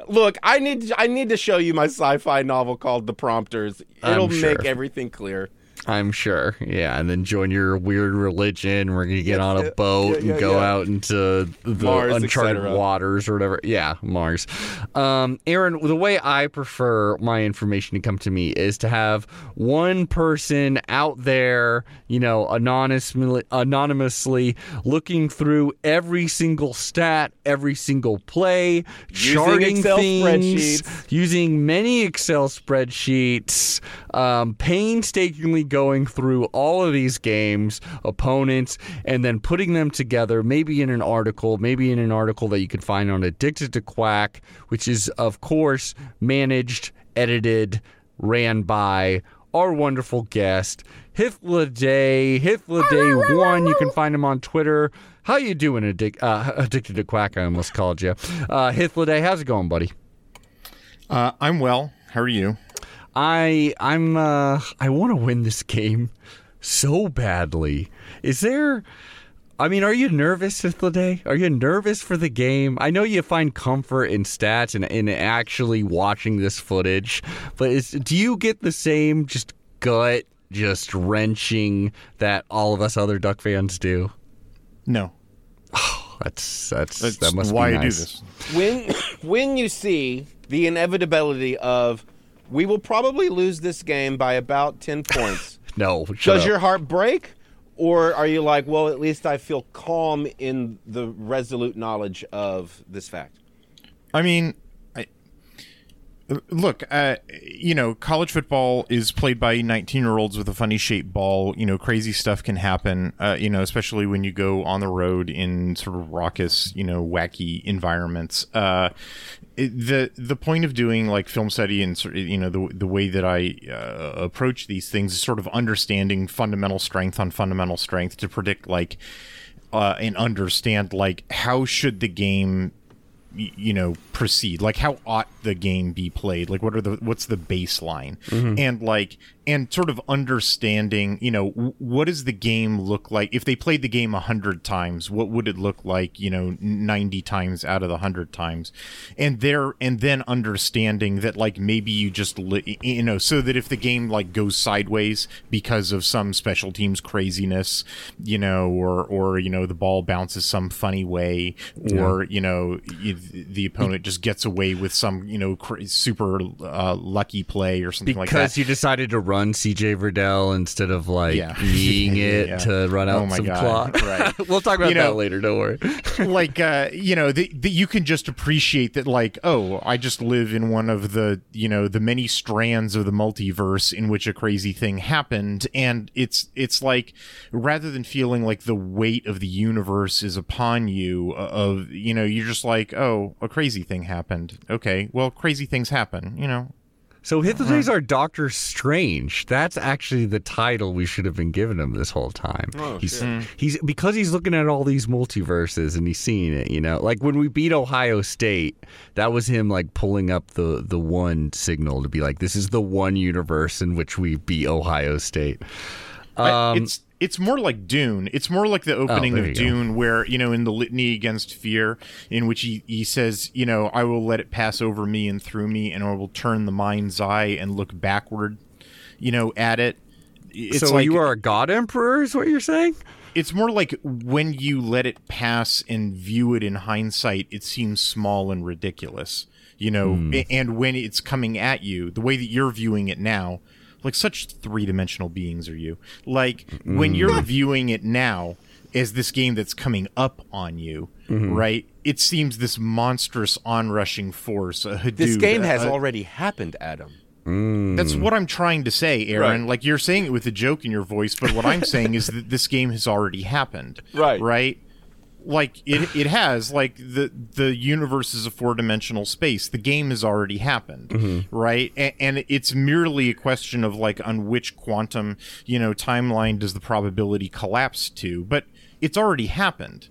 Look, I need I need to show you my sci-fi novel called The Prompters. It'll I'm make everything clear. I'm sure. Yeah, and then join your weird religion. We're gonna get on a yeah, boat yeah, yeah, and go yeah. out into the Mars, uncharted waters or whatever. Yeah, Mars. Um, Aaron, the way I prefer my information to come to me is to have one person out there, you know, anonymously, anonymously looking through every single stat, every single play, Using charting Excel things, spreadsheets. using many Excel spreadsheets, um, painstakingly going through all of these games, opponents, and then putting them together, maybe in an article, maybe in an article that you can find on Addicted to Quack, which is, of course, managed, edited, ran by our wonderful guest, Hythloday, Hithla Day One. You can find him on Twitter. How you doing, addic- uh, Addicted to Quack? I almost called you. Uh, Hythloday, how's it going, buddy? Uh, I'm well. How are you? I I'm uh I want to win this game so badly. Is there I mean, are you nervous the day? Are you nervous for the game? I know you find comfort in stats and in actually watching this footage, but is do you get the same just gut just wrenching that all of us other Duck fans do? No. That's that's, That's that must why be I do this. when when you see the inevitability of we will probably lose this game by about 10 points No, shut does up. your heart break or are you like well at least i feel calm in the resolute knowledge of this fact I mean, I, look, uh, you know, college football is played by 19 year olds with a funny shaped ball. You know, crazy stuff can happen, uh, you know, especially when you go on the road in sort of raucous, you know, wacky environments. Uh, it, the the point of doing like film study and sort you know the the way that I uh, approach these things is sort of understanding fundamental strength on fundamental strength to predict like uh, and understand like how should the game you know proceed? Like how ought the game be played? Like what are the what's the baseline? And like and sort of understanding, you know, what does the game look like if they played the game a hundred times? What would it look like, you know, ninety times out of the hundred times, and there and then understanding that like maybe you just li- you know so that if the game like goes sideways because of some special teams craziness, you know, or or you know the ball bounces some funny way, or you know the opponent just gets away with some you know cra- super uh, lucky play or something like that. Because you decided to run CJ Verdell instead of like Yeah. kneeing it yeah. to run out Oh my some God. clock. Right. we'll talk about You know- that later. Don't worry. like uh you know that that you can just appreciate that like oh i just live in one of the you know the many strands of the multiverse in which a crazy thing happened and it's it's like rather than feeling like the weight of the universe is upon you uh, of you know you're just like oh a crazy thing happened okay well crazy things happen you know So Hitler's our Doctor Strange. That's actually the title we should have been giving him this whole time. Oh, he's shit. he's because he's looking at all these multiverses and he's seeing it, you know. Like when we beat Ohio State, that was him like pulling up the the one signal to be like, this is the one universe in which we beat Ohio State. I- Um, it's it's more like Dune. It's more like the oh, opening there of you go. Dune, where you know, in the litany against fear, in which he, he says, you know, I will let it pass over me and through me, and I will turn the mind's eye and look backward, you know, at it. It's so like you are a god emperor, is what you're saying? it's more like when you let it pass and view it in hindsight, it seems small and ridiculous, you know. Hmm. A- And when it's coming at you, the way that you're viewing it now, like such three dimensional beings are you? Like when Hmm. you're viewing it now as this game that's coming up on you, Mm-hmm. right? It seems this monstrous onrushing force. A Hadoop, This game has a- already happened, Adam. that's what I'm trying to say, Aaron. Right. Like you're saying it with a joke in your voice, but what I'm saying is that this game has already happened. Right. Right? Like it it has like the the universe is a four-dimensional space. The game has already happened. Right? And, and it's merely a question of like on which quantum, you know, timeline does the probability collapse to, but it's already happened.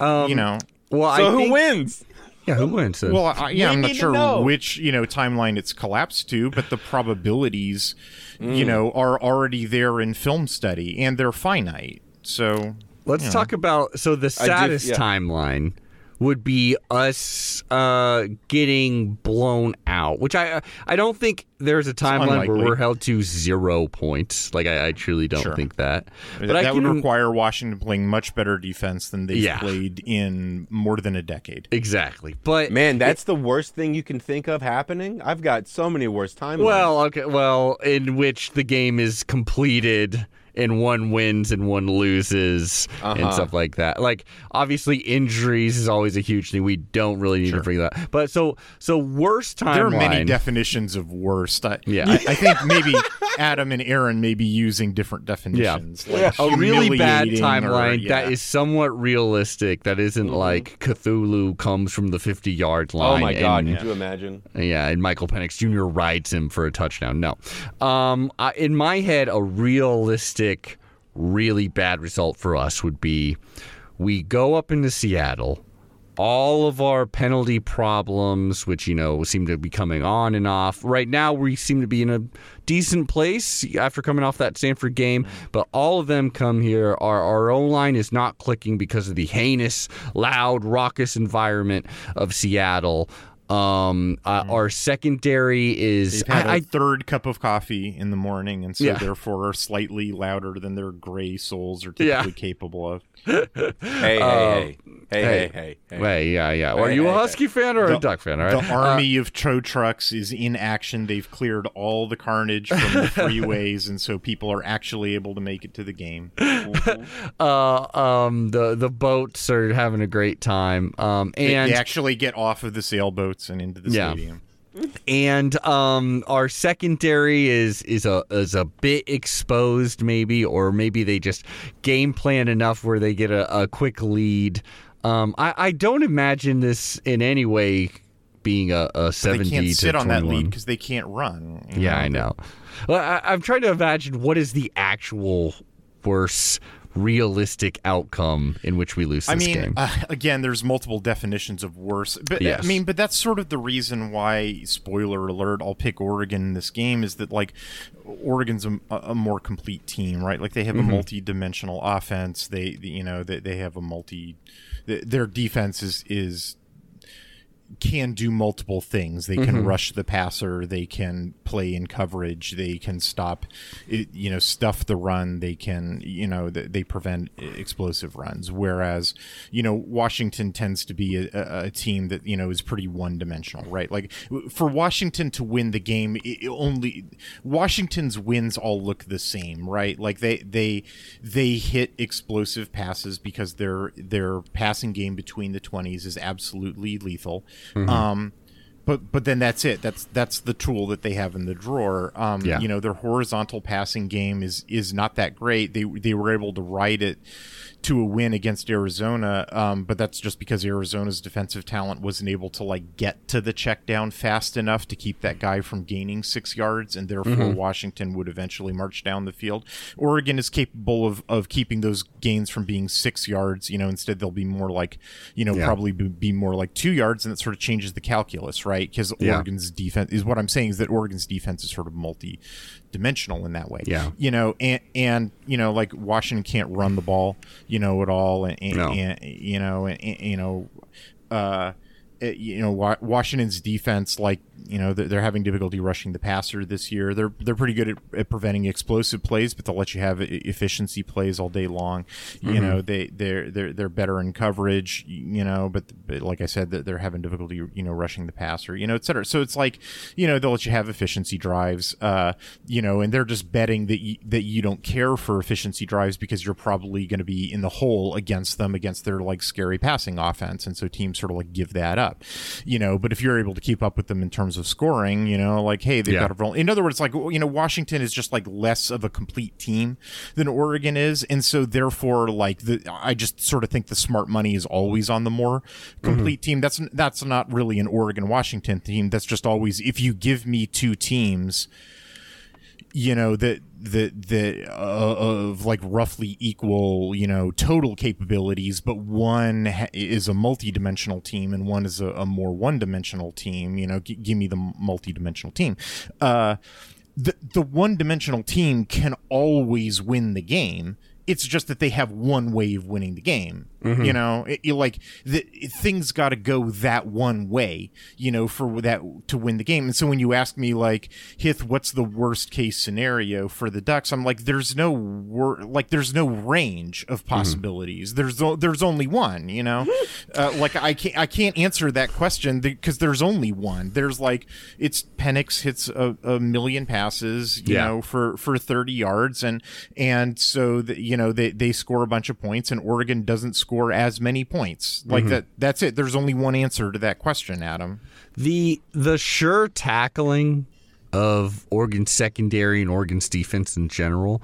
Um, you know. Well, So I who think, wins? Yeah, who wins? then? Well, I, yeah, We I'm not sure which you know timeline it's collapsed to, but the probabilities, you Mm. know, are already there in film study, and they're finite. So Let's talk about so the saddest yeah. timeline would be us uh, getting blown out, which I I don't think there's a timeline where we're held to zero points. Like I, I truly don't Sure. think that. But that I can, would require Washington playing much better defense than they've Yeah. played in more than a decade. exactly. But Man, that's the worst thing you can think of happening. I've got so many worse timelines. well, okay, well, in which the game is completed and one wins and one loses and Uh-huh. stuff like that. Like obviously injuries is always a huge thing. We don't really need to bring that. But so so worst timeline. There are many definitions of worst. I, Yeah. I, I think maybe Adam and Aaron may be using different definitions. Like a really bad humiliating or- timeline that yeah. is somewhat realistic. That isn't like Cthulhu comes from the 50 yard line. oh my god, and, could you imagine? Yeah, and Michael Penix Jr. rides him for a touchdown. No, um, I, in my head, a realistic, really bad result for us would be we go up into Seattle. All of our penalty problems, which you know seem to be coming on and off. Right now, we seem to be in a decent place after coming off that Stanford game, but all of them come here. Our our O line is not clicking because of the heinous, loud, raucous environment of Seattle. Um, uh, our secondary is They've had a I- I- third cup of coffee in the morning, and so Yeah. therefore are slightly louder than their gray souls are Yeah. typically capable of. Hey, hey, hey, hey, hey, hey, hey. Wait, yeah, yeah. Are Hey, you a hey, Husky fan or a Duck fan? All The right. Uh, army of tow trucks is in action. They've cleared all the carnage from the freeways, and so people are actually able to make it to the game. uh, um, the the boats are having a great time. Um, and they actually get off of the sailboats and into the Yeah. stadium. and um, our secondary is is a is a bit exposed, maybe, or maybe they just game plan enough where they get a, a quick lead. Um, I, I don't imagine this in any way being a, a They can't to sit on that lead because they can't run. Yeah, know? I know. Well, I, I'm trying to imagine what is the actual worst realistic outcome in which we lose this I mean, game. uh, again, there's multiple definitions of worse, but Yes. I mean, but that's sort of the reason why. Spoiler alert: I'll pick Oregon in this game. Is that like Oregon's a, a more complete team, right? Like they have Mm-hmm. a multi-dimensional offense. They, you know, they, they have a multi. Their defense is is can do multiple things. They can Mm-hmm. rush the passer. They can play in coverage. They can stop, you know, stuff the run. They can, you know, they prevent explosive runs. Whereas, you know, Washington tends to be a, a, team that you know is pretty one dimensional, right? Like for Washington to win the game, only Washington's wins all look the same, right? Like they they they hit explosive passes because their their passing game between the twenties is absolutely lethal. Um, but but then that's it. That's that's the tool that they have in the drawer. Um, Yeah. You know, their horizontal passing game is is not that great. They they were able to ride it to a win against Arizona, um, but that's just because Arizona's defensive talent wasn't able to like get to the check down fast enough to keep that guy from gaining six yards, and therefore Washington would eventually march down the field. Oregon is capable of of keeping those gains from being six yards. You know, instead they'll be more like, you know, Yeah. probably be be more like two yards, and it sort of changes the calculus, right? Because Yeah. Oregon's defense is what I'm saying is that Oregon's defense is sort of multi dimensional in that way. Yeah. You know, and and you know, like Washington can't run the ball, you know, at all, and, and, No. and you know, and, you know, uh, you know, Washington's defense, like you know, they're, they're having difficulty rushing the passer this year. They're they're pretty good at, at preventing explosive plays, but they'll let you have efficiency plays all day long. You know, they they're they're they're better in coverage. You know, but, but like I said, that they're having difficulty, you know, rushing the passer. You know, et cetera. So it's like, you know, they'll let you have efficiency drives. Uh, you know, and they're just betting that you, that you don't care for efficiency drives because you're probably going to be in the hole against them against their like scary passing offense, and so teams sort of like give that up. You know, but if you're able to keep up with them in terms of scoring, you know, like hey, they've Yeah. got a role. in other words, like you know, Washington is just like less of a complete team than Oregon is, and so therefore, like the I just sort of think the smart money is always on the more mm-hmm. complete team. That's that's not really an Oregon Washington team. That's just always if you give me two teams you know that that that uh, of like roughly equal you know total capabilities but one ha- is a multi-dimensional team and one is a, a more one-dimensional team you know g- give me the multi-dimensional team. Uh the the one-dimensional team can always win the game it's just that they have one way of winning the game you know? It, it like the, things got to go that one way you know for that to win the game. And so when you ask me like hith what's the worst case scenario for the ducks? I'm like there's no wor- like there's no range of possibilities. There's o- there's only one you know? Uh, like i can't i can't answer that question because there's only one. There's like it's penix hits a, a million passes you Yeah. know for for 30 yards. And and so the, you know they they score a bunch of points and Oregon doesn't score as many points. Like that that's it. There's only one answer to that question Adam. The the sure tackling of Oregon's secondary and Oregon's defense in general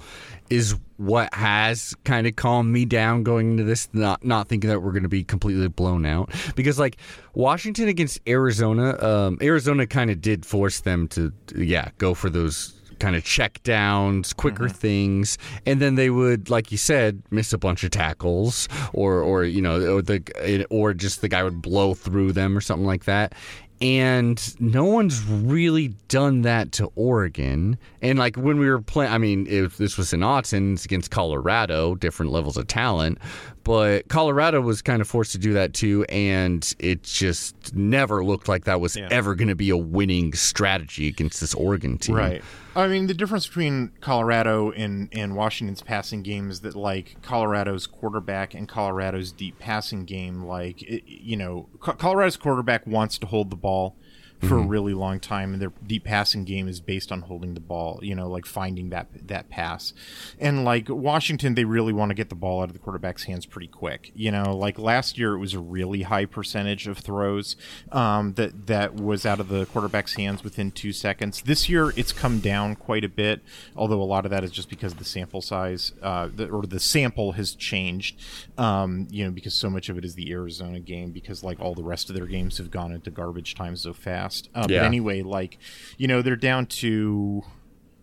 is what has kind of calmed me down going into this, not not thinking that we're going to be completely blown out. Because like Washington against Arizona, um, Arizona kind of did force them to, yeah, go for those kind of check downs, quicker mm-hmm. things, and then they would, like you said, miss a bunch of tackles, or or you know, or the or just the guy would blow through them or something like that. And no one's really done that to Oregon. And like when we were playing, I mean, if this was in Autzen, it's against Colorado, different levels of talent. But Colorado was kind of forced to do that too, and it just never looked like that was ever going to be a winning strategy against this Oregon team. Right. I mean, the difference between Colorado and, and Washington's passing game is that, like, Colorado's quarterback and Colorado's deep passing game, like, it, you know, Colorado's quarterback wants to hold the ball for a really long time, and their deep passing game is based on holding the ball, you know, like finding that that pass. And like Washington, they really want to get the ball out of the quarterback's hands pretty quick. You know, like last year, it was a really high percentage of throws um, that that was out of the quarterback's hands within two seconds. This year, it's come down quite a bit, although a lot of that is just because the sample size uh, the, or the sample has changed. Um, you know, because so much of it is the Arizona game, because like all the rest of their games have gone into garbage time so fast. Uh, Yeah. But anyway, like you know, they're down to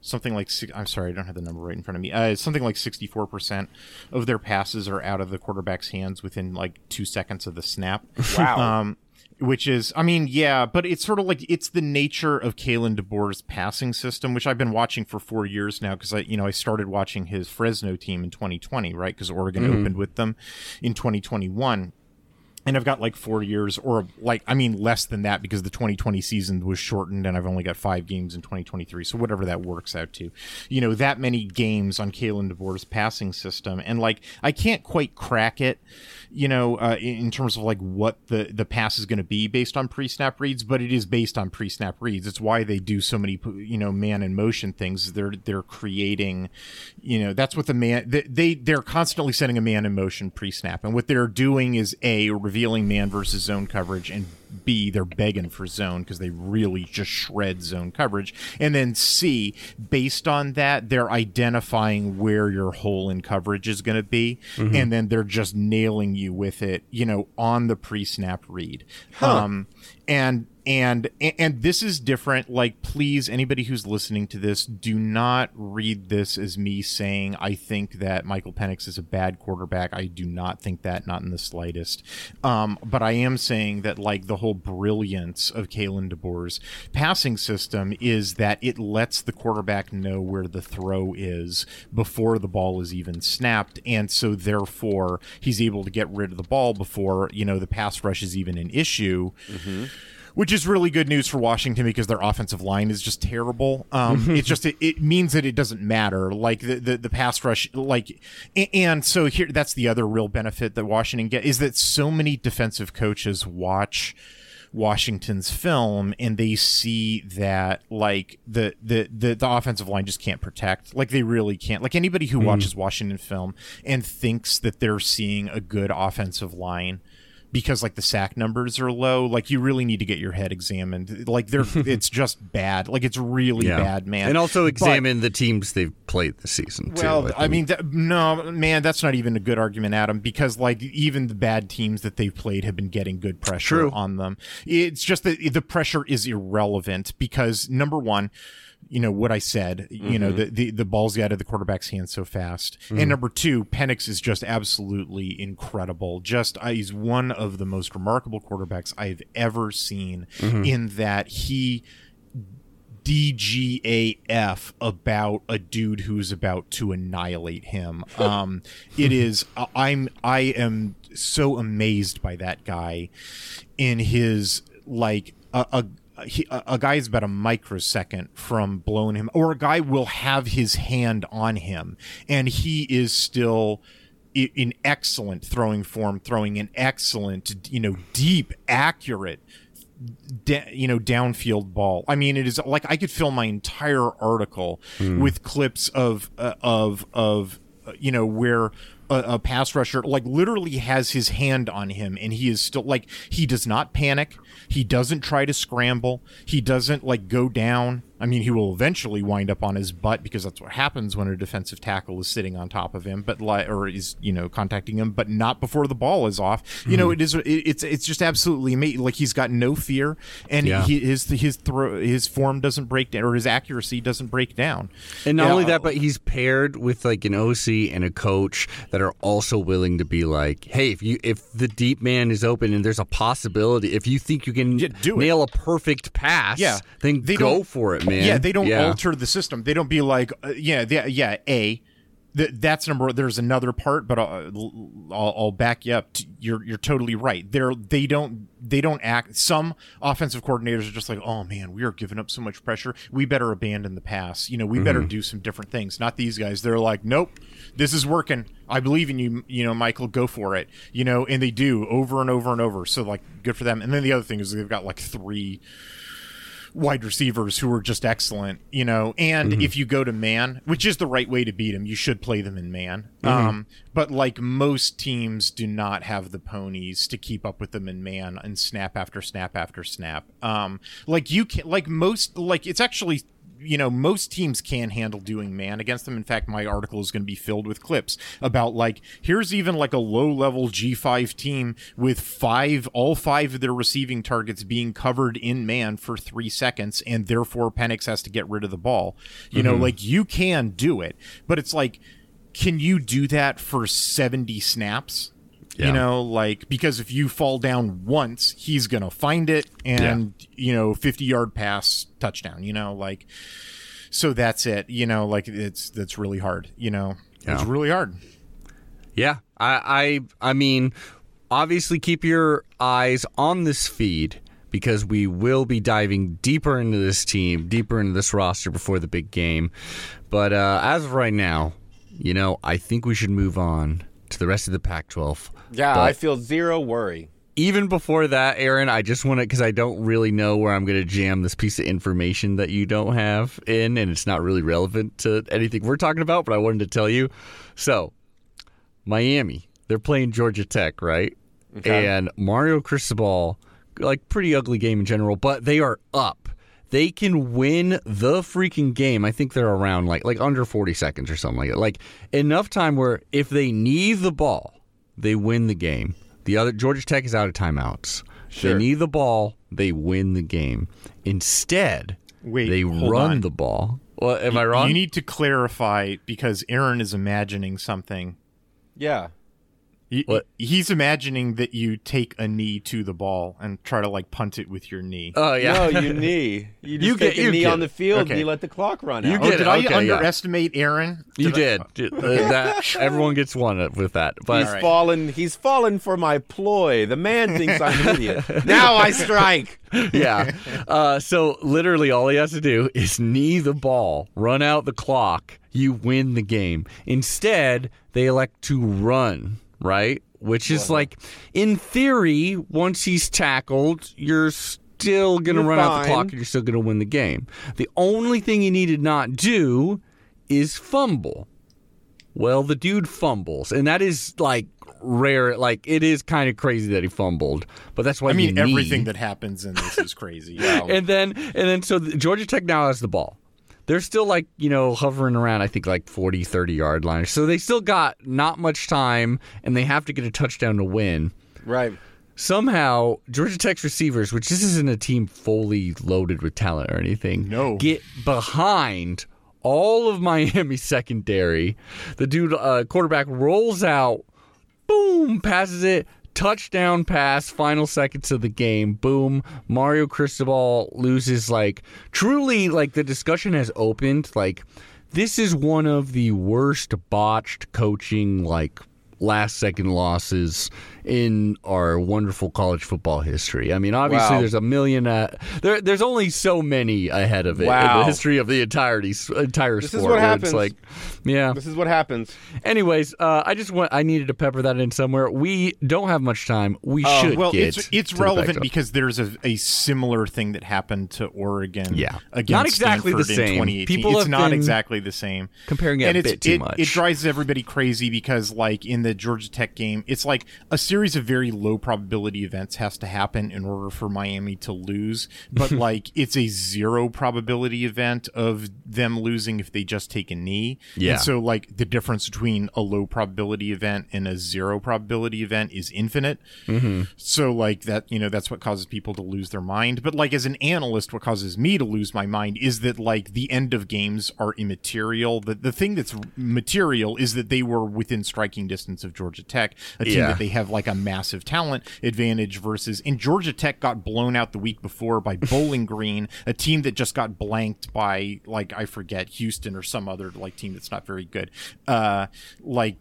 something like si- I'm sorry, I don't have the number right in front of me. Uh, it's something like 64% of their passes are out of the quarterback's hands within like two seconds of the snap. Wow. Um, which is, I mean, yeah, but it's sort of like it's the nature of Kalen DeBoer's passing system, which I've been watching for four years now because I, you know, I started watching his Fresno team in 2020, right? Because Oregon opened with them in 2021 and I've got like four years, or like I mean less than that because the 2020 season was shortened, and I've only got five games in 2023. So whatever that works out to, you know, that many games on Kalen DeBoer's passing system, and like I can't quite crack it, you know, uh, in, terms of like what the the pass is going to be based on pre-snap reads, but it is based on pre-snap reads. It's why they do so many, you know, man in motion things. They're they're creating, you know, that's what the man they, they they're constantly setting a man in motion pre-snap, and what they're doing is a revealing man versus zone coverage, and B they're begging for zone because they really just shred zone coverage, and then C based on that they're identifying where your hole in coverage is going to be, and then they're just nailing you with it, you know, on the pre-snap read. Um, and and and this is different. Like please anybody who's listening to this do not read this as me saying i think that michael penix is a bad quarterback. I do not think that not in the slightest. Um, but i am saying that like the whole brilliance of Kalen DeBoer's passing system is that it lets the quarterback know where the throw is before the ball is even snapped. And so therefore he's able to get rid of the ball before you know the pass rush is even an issue which is really good news for Washington because their offensive line is just terrible. Um, it's just it, it means that it doesn't matter. Like the, the the pass rush, like a- and so here that's the other real benefit that Washington get is that so many defensive coaches watch. Washington's film and they see that like the, the the the offensive line just can't protect like they really can't like anybody who watches Washington film and thinks that they're seeing a good offensive line because like the sack numbers are low like you really need to get your head examined like they're it's just bad like it's really bad man And also But- examine the teams they've played this season. too, well, I mean, that, no, man, that's not even a good argument, Adam, because like even the bad teams that they've played have been getting good pressure True. on them. It's just that the pressure is irrelevant because number one, you know what I said, you know the, the the ball's out of the quarterback's hands so fast, and number two, Penix is just absolutely incredible. Just uh, he's one of the most remarkable quarterbacks I've ever seen. In that he DGAF about a dude who's about to annihilate him. Um, it is I'm I am so amazed by that guy in his like a. a he, a a guy is about a microsecond from blowing him, or a guy will have his hand on him, and he is still in excellent throwing form, throwing an excellent, you know, deep, accurate da- you know downfield ball. I mean it is like i could fill my entire article with clips of uh, of of uh, you know where a, a pass rusher like literally has his hand on him and he is still like he does not panic. He doesn't try to scramble. He doesn't like go down i mean he will eventually wind up on his butt because that's what happens when a defensive tackle is sitting on top of him but like or is you know contacting him but not before the ball is off. You know hmm. it is it, it's it's just absolutely amazing like he's got no fear and Yeah. he, his his throw his form doesn't break down or his accuracy doesn't break down. And not only that, but he's paired with like an OC and a coach that are also willing to be like, hey, if you if the deep man is open and there's a possibility, if you think you can Yeah, do it. nail a perfect pass, Yeah, then they go for it, man. Yeah, they don't Yeah. alter the system. They don't be like, uh, yeah, yeah, yeah. A, th- that's number. There's another part, but I'll, I'll, I'll back you up. T- You're you're totally right. They're they don't they don't act. Some offensive coordinators are just like, oh man, we are giving up so much pressure. We better abandon the pass. You know, we better do some different things. Not these guys. They're like, nope, this is working. I believe in you. You know, Michael, go for it. You know, and they do over and over and over. So like, good for them. And then the other thing is they've got like three wide receivers who are just excellent, you know. And if you go to man, which is the right way to beat them, you should play them in man. Um, but like most teams do not have the ponies to keep up with them in man and snap after snap after snap. Um, like you can, like most, like it's actually you know most teams can't handle doing man against them. In fact, my article is going to be filled with clips about like here's even like a low level G5 team with five all five of their receiving targets being covered in man for three seconds, and therefore Penix has to get rid of the ball. You know, mm-hmm. like you can do it, but it's like, can you do that for seventy snaps? Yeah. You know, like because if you fall down once, he's gonna find it and you know, fifty yard pass touchdown. You know, like so that's it. You know, like it's that's really hard. You know, it's really hard. Yeah, I, I, I mean, obviously keep your eyes on this feed because we will be diving deeper into this team, deeper into this roster before the big game. But uh, as of right now, you know, I think we should move on to the rest of the Pac-12. Yeah, But I feel zero worry. even before that, Aaron, I just want to because I don't really know where I'm going to jam this piece of information that you don't have in, and it's not really relevant to anything we're talking about. But I wanted to tell you. So, Miami, they're playing Georgia Tech, right? Okay. And Mario Cristobal, like pretty ugly game in general, but they are up. They can win the freaking game. I think they're around like like under 40 seconds or something like that. Like enough time where if they need the ball, they win the game. The other Georgia Tech is out of timeouts. Sure. They need the ball, they win the game. Instead, Wait, they run on. the ball. Well, am I wrong? You need to clarify because Aaron is imagining something. Yeah. He- What? He's imagining that you take a knee to the ball and try to like punt it with your knee. oh yeah. No, you knee. You just You take get- a you knee get on the field Okay. and you let the clock run You out. oh, did it. I Okay, yeah. underestimate Aaron? You Did I- did. Uh, that everyone gets one with that. But He's All right. fallen. He's fallen for my ploy. The man thinks I'm an idiot. Now I strike. yeah. Uh, so literally, all he has to do is knee the ball, run out the clock. You win the game. Instead, they elect to run. Right, which is uh-huh. like, in theory, once he's tackled, you're still gonna You're run out the fine. clock and you're still gonna win the game. The only thing you need to not do is fumble. Well, the dude fumbles, and that is like rare. Like it is kind of crazy that he fumbled, but that's why I mean, everything that happens in this is crazy. and then and then so the- Georgia Tech now has the ball. They're still like, you know, hovering around I think like 40 30 yard line. So they still got not much time and they have to get a touchdown to win. Right. Somehow Georgia Tech's receivers, which this isn't a team fully loaded with talent or anything, No. get behind all of Miami secondary. The dude uh, quarterback rolls out boom, passes it, touchdown pass, final seconds of the game, boom. Mario Cristobal loses like truly like the discussion has opened like this is one of the worst botched coaching like last second losses in our wonderful college football history. I mean, obviously Wow. there's a million uh, there there's only so many ahead of it in the history of the entirety entire This sport. is what happens. It's like yeah. This is what happens. Anyways, uh, I just want I needed to pepper that in somewhere. We don't have much time. We should well, get it's it's to the relevant Pac-12. because there's a, a similar thing that happened to Oregon. Yeah. against Not exactly the Stanford in same. People it's have not exactly the same. comparing it and a bit too it, much. It drives everybody crazy because, like in the Georgia Tech game, it's like a series of very low probability events has to happen in order for Miami to lose. But like it's a zero probability event of them losing if they just take a knee. Yeah. And so like the difference between a low probability event and a zero probability event is infinite. Mm-hmm. So like that, you know, that's what causes people to lose their mind. But like as an analyst, what causes me to lose my mind is that like the end of games are immaterial. The the thing that's material is that they were within striking distance of Georgia Tech, a team Yeah. that they have like a massive talent advantage versus and Georgia Tech got blown out the week before by Bowling Green, a team that just got blanked by like I forget Houston or some other like team that's not very good. Uh like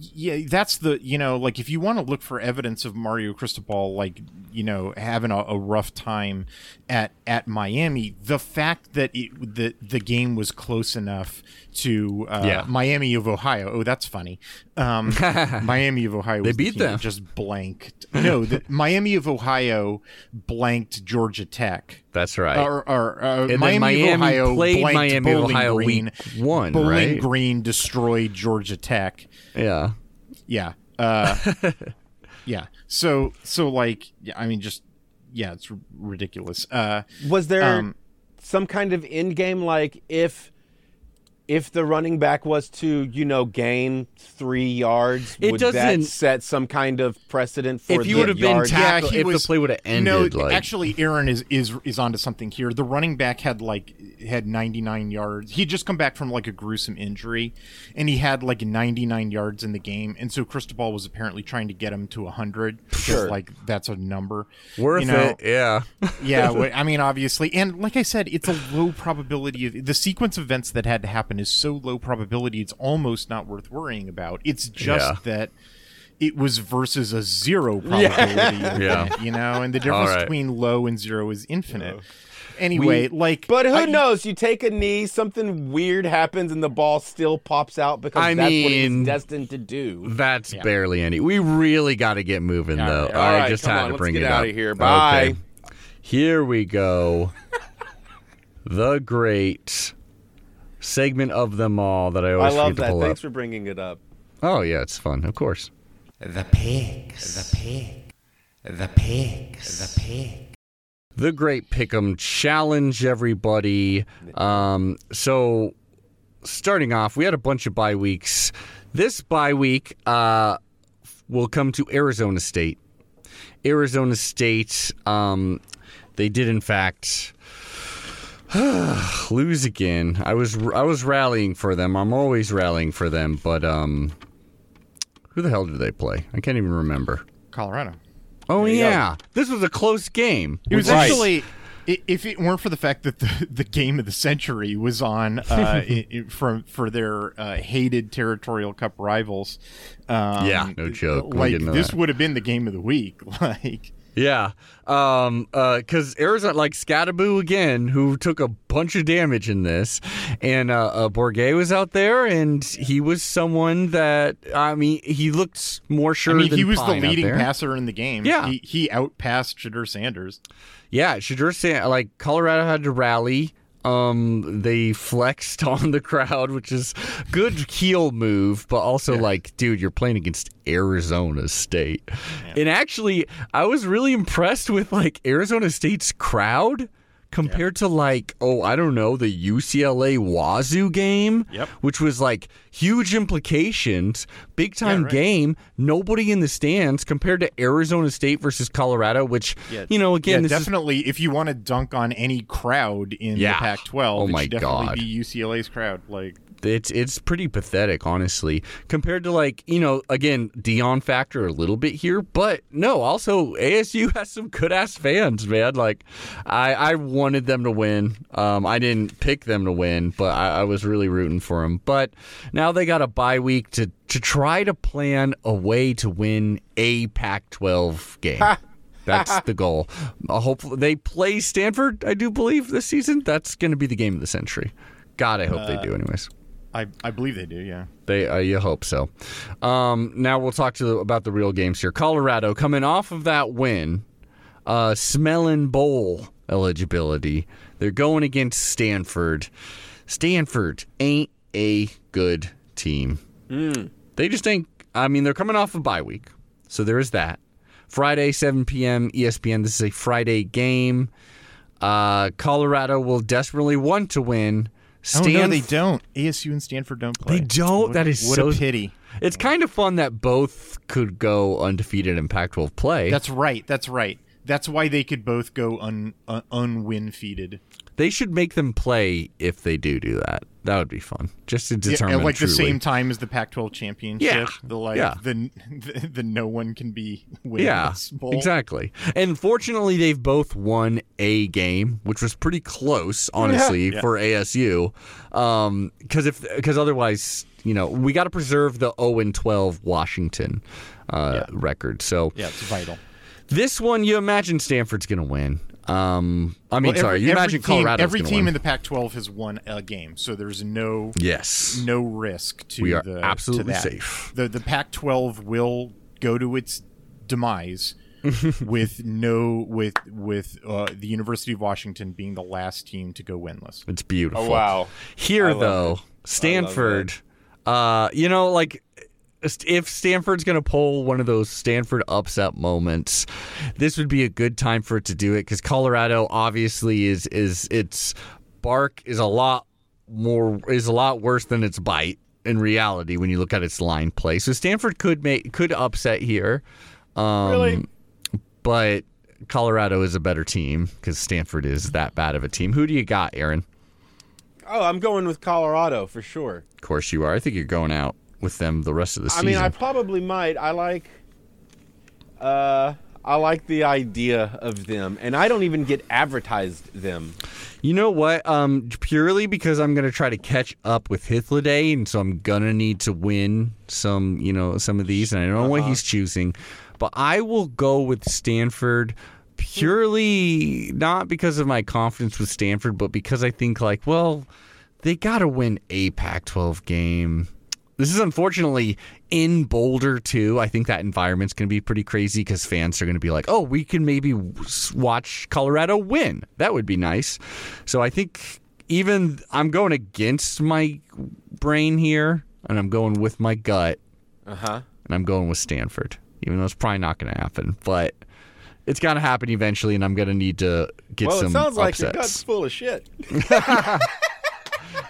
yeah, that's the you know like if you want to look for evidence of Mario Cristobal like you know having a, a rough time at at Miami, the fact that it the the game was close enough to uh, Yeah. Miami of Ohio. Oh, that's funny. Um, Miami of Ohio. was the beat that them. Just blanked. No, the, Miami of Ohio blanked Georgia Tech. That's right. Or, or uh, then Miami, Miami Ohio played Miami of Bowling Ohio Green. week one, Bowling right? Green destroyed Georgia Tech. yeah. Yeah. Uh, yeah. So so like yeah, I mean just yeah, it's r- ridiculous. Uh, Was there? um, some kind of end game like if if the running back was to you know gain three yards, It would that doesn't- set some kind of precedent for the? If you the would have been yard? tackle, he if was- the play would have ended, No, like actually, Aaron is is is onto something here. The running back had like had 99 yards. He'd just come back from like a gruesome injury, and he had like 99 yards in the game. And so Cristobal was apparently trying to get him to 100. Because, Sure. like that's a number worth you know? it. Yeah. yeah, well, I mean, obviously, and like I said, it's a low probability of the sequence of events that had to happen is so low probability, it's almost not worth worrying about. It's just Yeah. that it was versus a zero probability, Yeah. event, you know, and the difference right. between low and zero is infinite. Anyway, like, But who I- knows? You take a knee, something weird happens, and the ball still pops out because I that's what mean- it's destined to do. That's barely any. We really got to get moving though. right, all I right, just had on, to let's bring get it outta up. here. Bye. Okay. Here we go. the great segment of them all that I I always love forget to that. pull Thanks up. for bringing it up. Oh yeah, it's fun. Of course. The pigs. The pig. The pigs. The pig. the great pick'em challenge everybody um so starting off we had a bunch of bye weeks this bye week uh will come to arizona state arizona state um they did in fact lose again i was i was rallying for them i'm always rallying for them but um who the hell did they play i can't even remember Colorado. oh you go. yeah this was a close game It was Right. actually, if it weren't for the fact that the, the game of the century was on uh, i i for for their uh, hated territorial cup rivals, um, Yeah, no joke. Like this that. would have been the game of the week. Like, Yeah, um, because Arizona, like Skattebo again, who took a bunch of damage in this, and uh, uh, Bourguet was out there, and he was someone that I mean, he looked more sure. I mean, than he was the Pine out leading passer in the game. Yeah. he, he outpassed Shedeur Sanders. Yeah, Shedeur Sa- like Colorado had to rally. Um, they flexed on the crowd, which is good heel move, but also like, dude, you're playing against Arizona State. And actually, I was really impressed with like Arizona State's crowd compared to like, oh, I don't know, the UCLA Wazoo game, Yep. which was like huge implications, big time right. game, nobody in the stands compared to Arizona State versus Colorado, which you know, again, yeah, this is definitely. if you want to dunk on any crowd in Yeah. the Pac-12, Oh it my should definitely God. be UCLA's crowd. Like, it's it's pretty pathetic, honestly, compared to like you know again Deion factor a little bit here, but no, also ASU has some good ass fans, man. Like I I wanted them to win. Um, I didn't pick them to win, but I, I was really rooting for them. But now they got a bye week to to try to plan a way to win a Pac-12 game. That's the goal. Uh, hopefully, they play Stanford. I do believe this season. That's going to be the game of the century. God, I hope they do. Anyways. I I believe they do. Yeah. They, uh, you hope so. Um, now we'll talk to the, about the real games here. Colorado coming off of that win, uh, smelling bowl eligibility. They're going against Stanford. Stanford ain't a good team. They just ain't. I mean, they're coming off a bye week, so there is that. Friday, 7 p.m. ESPN. This is a Friday game. Uh, Colorado will desperately want to win. Oh no, they don't. ASU and Stanford don't play. They don't? What, That is what so- a pity. It's kind of fun that both could go undefeated in Pac-12 play. That's right. That's right. That's why they could both go un, uh, un unwin feeded. they should make them play if they do do that. That would be fun, just to determine. at like the same time as the Pac-12 championship. Yeah. The like Yeah. the, the the no one can be winning Yeah, this bowl. exactly. And fortunately, they've both won a game, which was pretty close, honestly, Yeah. for ASU. Because if because otherwise, you know, we got to preserve the 0 and 12 Washington uh, record. So Yeah, it's vital. this one, you imagine Stanford's going to win. Um, I mean, Well, sorry, you imagine team, Colorado's Every team win. in the Pac-12 has won a game, so there's no yes, no risk to We are the, absolutely to that. safe. The the Pac-12 will go to its demise with no with with uh, the University of Washington being the last team to go winless. It's beautiful. Oh wow. Here though, it. Stanford, uh, you know, like if Stanford's going to pull one of those Stanford upset moments, this would be a good time for it to do it because Colorado obviously is is its bark is a lot more is a lot worse than its bite in reality when you look at its line play. So Stanford could make could upset here. Um, Really? But Colorado is a better team because Stanford is that bad of a team. Who do you got, Aaron? Oh, I'm going with Colorado for sure. Of course you are. I think you're going out with them the rest of the season. I mean, I probably might. I like, uh, I like the idea of them, and I don't even get advertised them. You know what? Um, purely because I'm gonna try to catch up with Hythloday, and so I'm gonna need to win some, you know, some of these, and I don't know what he's choosing, but I will go with Stanford purely not because of my confidence with Stanford, but because I think like, well, they gotta win a Pac-12 game. This is unfortunately in Boulder too. I think that environment's going to be pretty crazy because fans are going to be like, "Oh, we can maybe watch Colorado win. That would be nice." So I think even I'm going against my brain here, and I'm going with my gut, Uh huh. and I'm going with Stanford, even though it's probably not going to happen, but. it's going to happen eventually, and I'm going to need to get Well, some Well, it sounds like your upsets. gut's full of shit.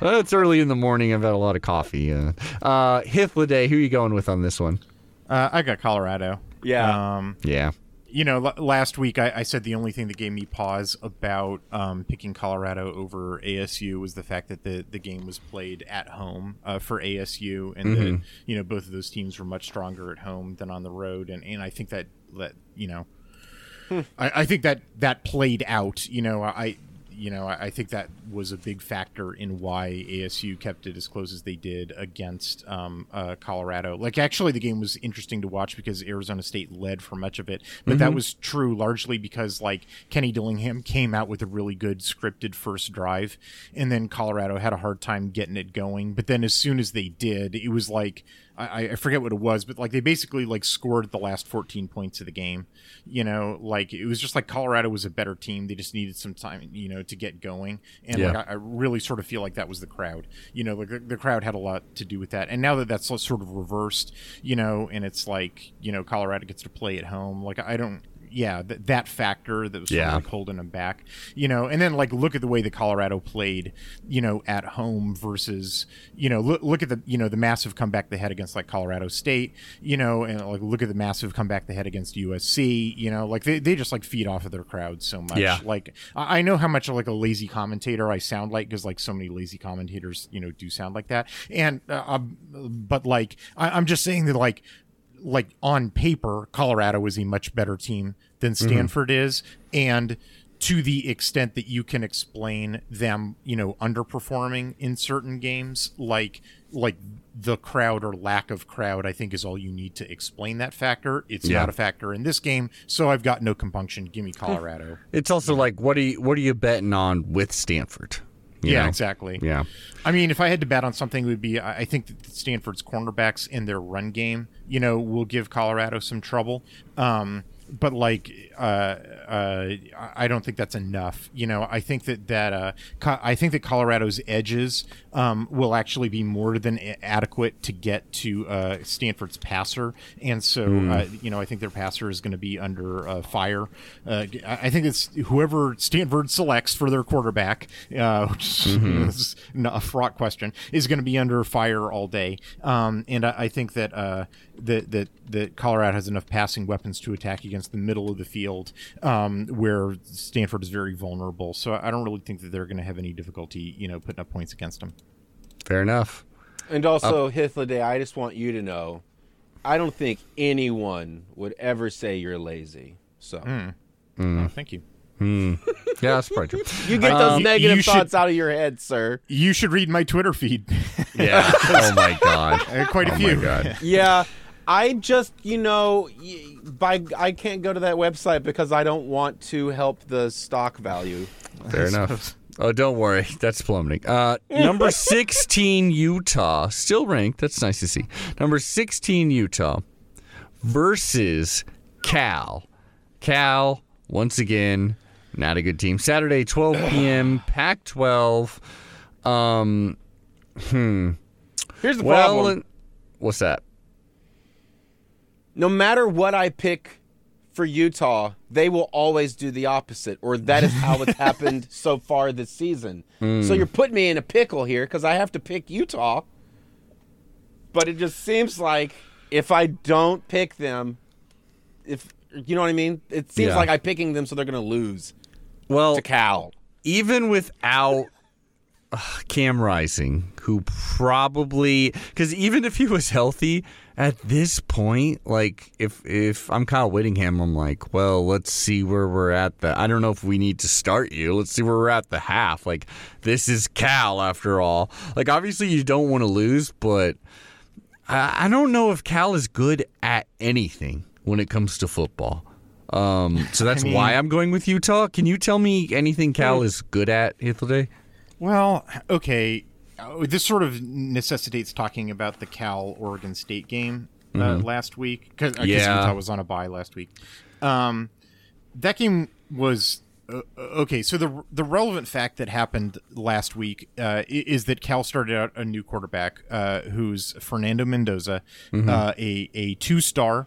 Uh, it's early in the morning. I've had a lot of coffee. Uh, uh, Hythloday, who are you going with on this one? Uh, I got Colorado. Yeah. Um, Yeah. you know, l- last week I, I said the only thing that gave me pause about um, picking Colorado over ASU was the fact that the, the game was played at home uh, for ASU, and that you know both of those teams were much stronger at home than on the road, and, and I think that that you know, I, I think that that played out. You know, I you know I, I think that was a big factor in why ASU kept it as close as they did against um, uh, Colorado. Like actually, the game was interesting to watch because Arizona State led for much of it, but that was true largely because like Kenny Dillingham came out with a really good scripted first drive, and then Colorado had a hard time getting it going. But then as soon as they did, it was like. I, I forget what it was, but like they basically like scored the last 14 points of the game. You know, like it was just like Colorado was a better team. They just needed some time, you know, to get going. And Yeah. like I, I really sort of feel like that was the crowd. You know, like the, the crowd had a lot to do with that. And now that that's sort of reversed, you know, and it's like you know Colorado gets to play at home. Like I don't. Yeah, th- that factor that was sort of like holding them back, you know, and then like look at the way the Colorado played, you know, at home versus, you know, look look at the you know the massive comeback they had against like Colorado State, you know, and like look at the massive comeback they had against USC, you know, like they, they just like feed off of their crowd so much. Yeah. Like I I know how much like a lazy commentator I sound like because like so many lazy commentators, you know, do sound like that, and uh, um, but like I, I'm just saying that like like on paper, Colorado is a much better team than mm-hmm. Stanford is, and to the extent that you can explain them, you know, underperforming in certain games, like like the crowd or lack of crowd, I think is all you need to explain that factor. It's Yeah. not a factor in this game, so I've got no compunction. Give me hmm. Colorado. It's also like, what are you what are you betting on with Stanford? Yeah, know? exactly. Yeah. I mean, if I had to bet on something, it would be I I think that Stanford's cornerbacks in their run game, you know, will give Colorado some trouble. Um, but like, uh, uh, I don't think that's enough. You know, I think that that uh, Co- I think that Colorado's edges um, will actually be more than a- adequate to get to uh, Stanford's passer, and so uh, you know, I think their passer is going to be under uh, fire. Uh, I think it's whoever Stanford selects for their quarterback, uh, which is a fraught question, is going to be under fire all day. Um, and I, I think that uh, that that that Colorado has enough passing weapons to attack against the middle of the field, um, where Stanford is very vulnerable. So I don't really think that they're going to have any difficulty, you know, putting up points against them. Fair enough. And also, Hythloday, I just want you to know, I don't think anyone would ever say you're lazy. So Oh, thank you. Yeah, that's probably true. you get those Um, negative you should- thoughts out of your head, sir. You should read my Twitter feed. Yeah. oh my god. Uh, Quite a Oh few. my god. Yeah, I just you know, by I can't go to that website because I don't want to help the stock value. Fair enough. Oh, don't worry. That's plummeting. Uh, number 16, Utah. Still ranked. That's nice to see. Number 16, Utah versus Cal. Cal, once again, not a good team. Saturday, 12 p.m., Pac 12. Um, hmm. Here's the well, problem. what's that? No matter what I pick for Utah, they will always do the opposite, or that is how it's happened so far this season. So you're putting me in a pickle here because I have to pick Utah. But it just seems like if I don't pick them, if you know what I mean, it seems Yeah. like I'm picking them so they're going to lose Well, to Cal. even without uh, Cam Rising, who probably because even if he was healthy at this point, like if if I'm Kyle Whittingham, I'm like, well, let's see where we're at. The I don't know if we need to start you. Let's see where we're at the half. Like this is Cal after all. Like obviously you don't want to lose, but I, I don't know if Cal is good at anything when it comes to football. Um, so that's mean- why I'm going with Utah. Can you tell me anything Cal is good at, Hythloday? Well, okay. Uh, This sort of necessitates talking about the Cal Oregon State game uh, last week because Yeah. Utah was on a bye last week. Um, that game was uh, okay. So the the relevant fact that happened last week uh, is that Cal started out a new quarterback uh, who's Fernando Mendoza, uh, a a two star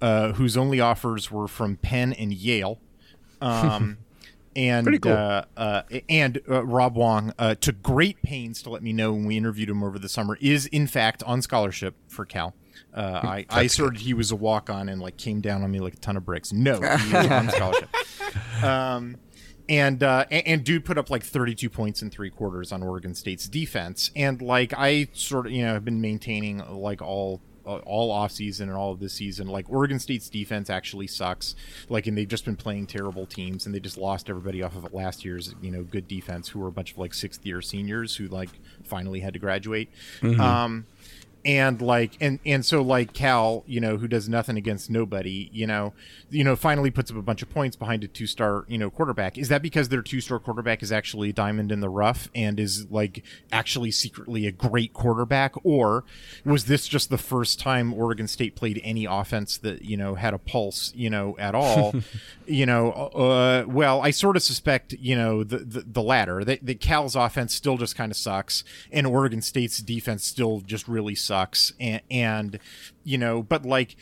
uh, whose only offers were from Penn and Yale. Um, and cool. uh, uh, and uh, Rob Wong uh, took great pains to let me know when we interviewed him over the summer is in fact on scholarship for Cal. Uh, I, I asserted he was a walk on and like came down on me like a ton of bricks. No, he is on scholarship. Um, and, uh, and dude put up like 32 points in three quarters on Oregon State's defense. And like I sort of you know have been maintaining like all all off season and all of this season, like Oregon State's defense actually sucks. Like, and they've just been playing terrible teams, and they just lost everybody off of last year's, you know, good defense, who were a bunch of like sixth year seniors who like finally had to graduate. Um, and like and and so like Cal, you know, who does nothing against nobody, you know, you know, finally puts up a bunch of points behind a two-star, you know, quarterback. Is that because their two-star quarterback is actually a diamond in the rough and is like actually secretly a great quarterback, or was this just the first time Oregon State played any offense that you know had a pulse, you know, at all? you know, uh, well, I sort of suspect, you know, the the, the latter. That, that Cal's offense still just kind of sucks, and Oregon State's defense still just really sucks, and, and you know, but like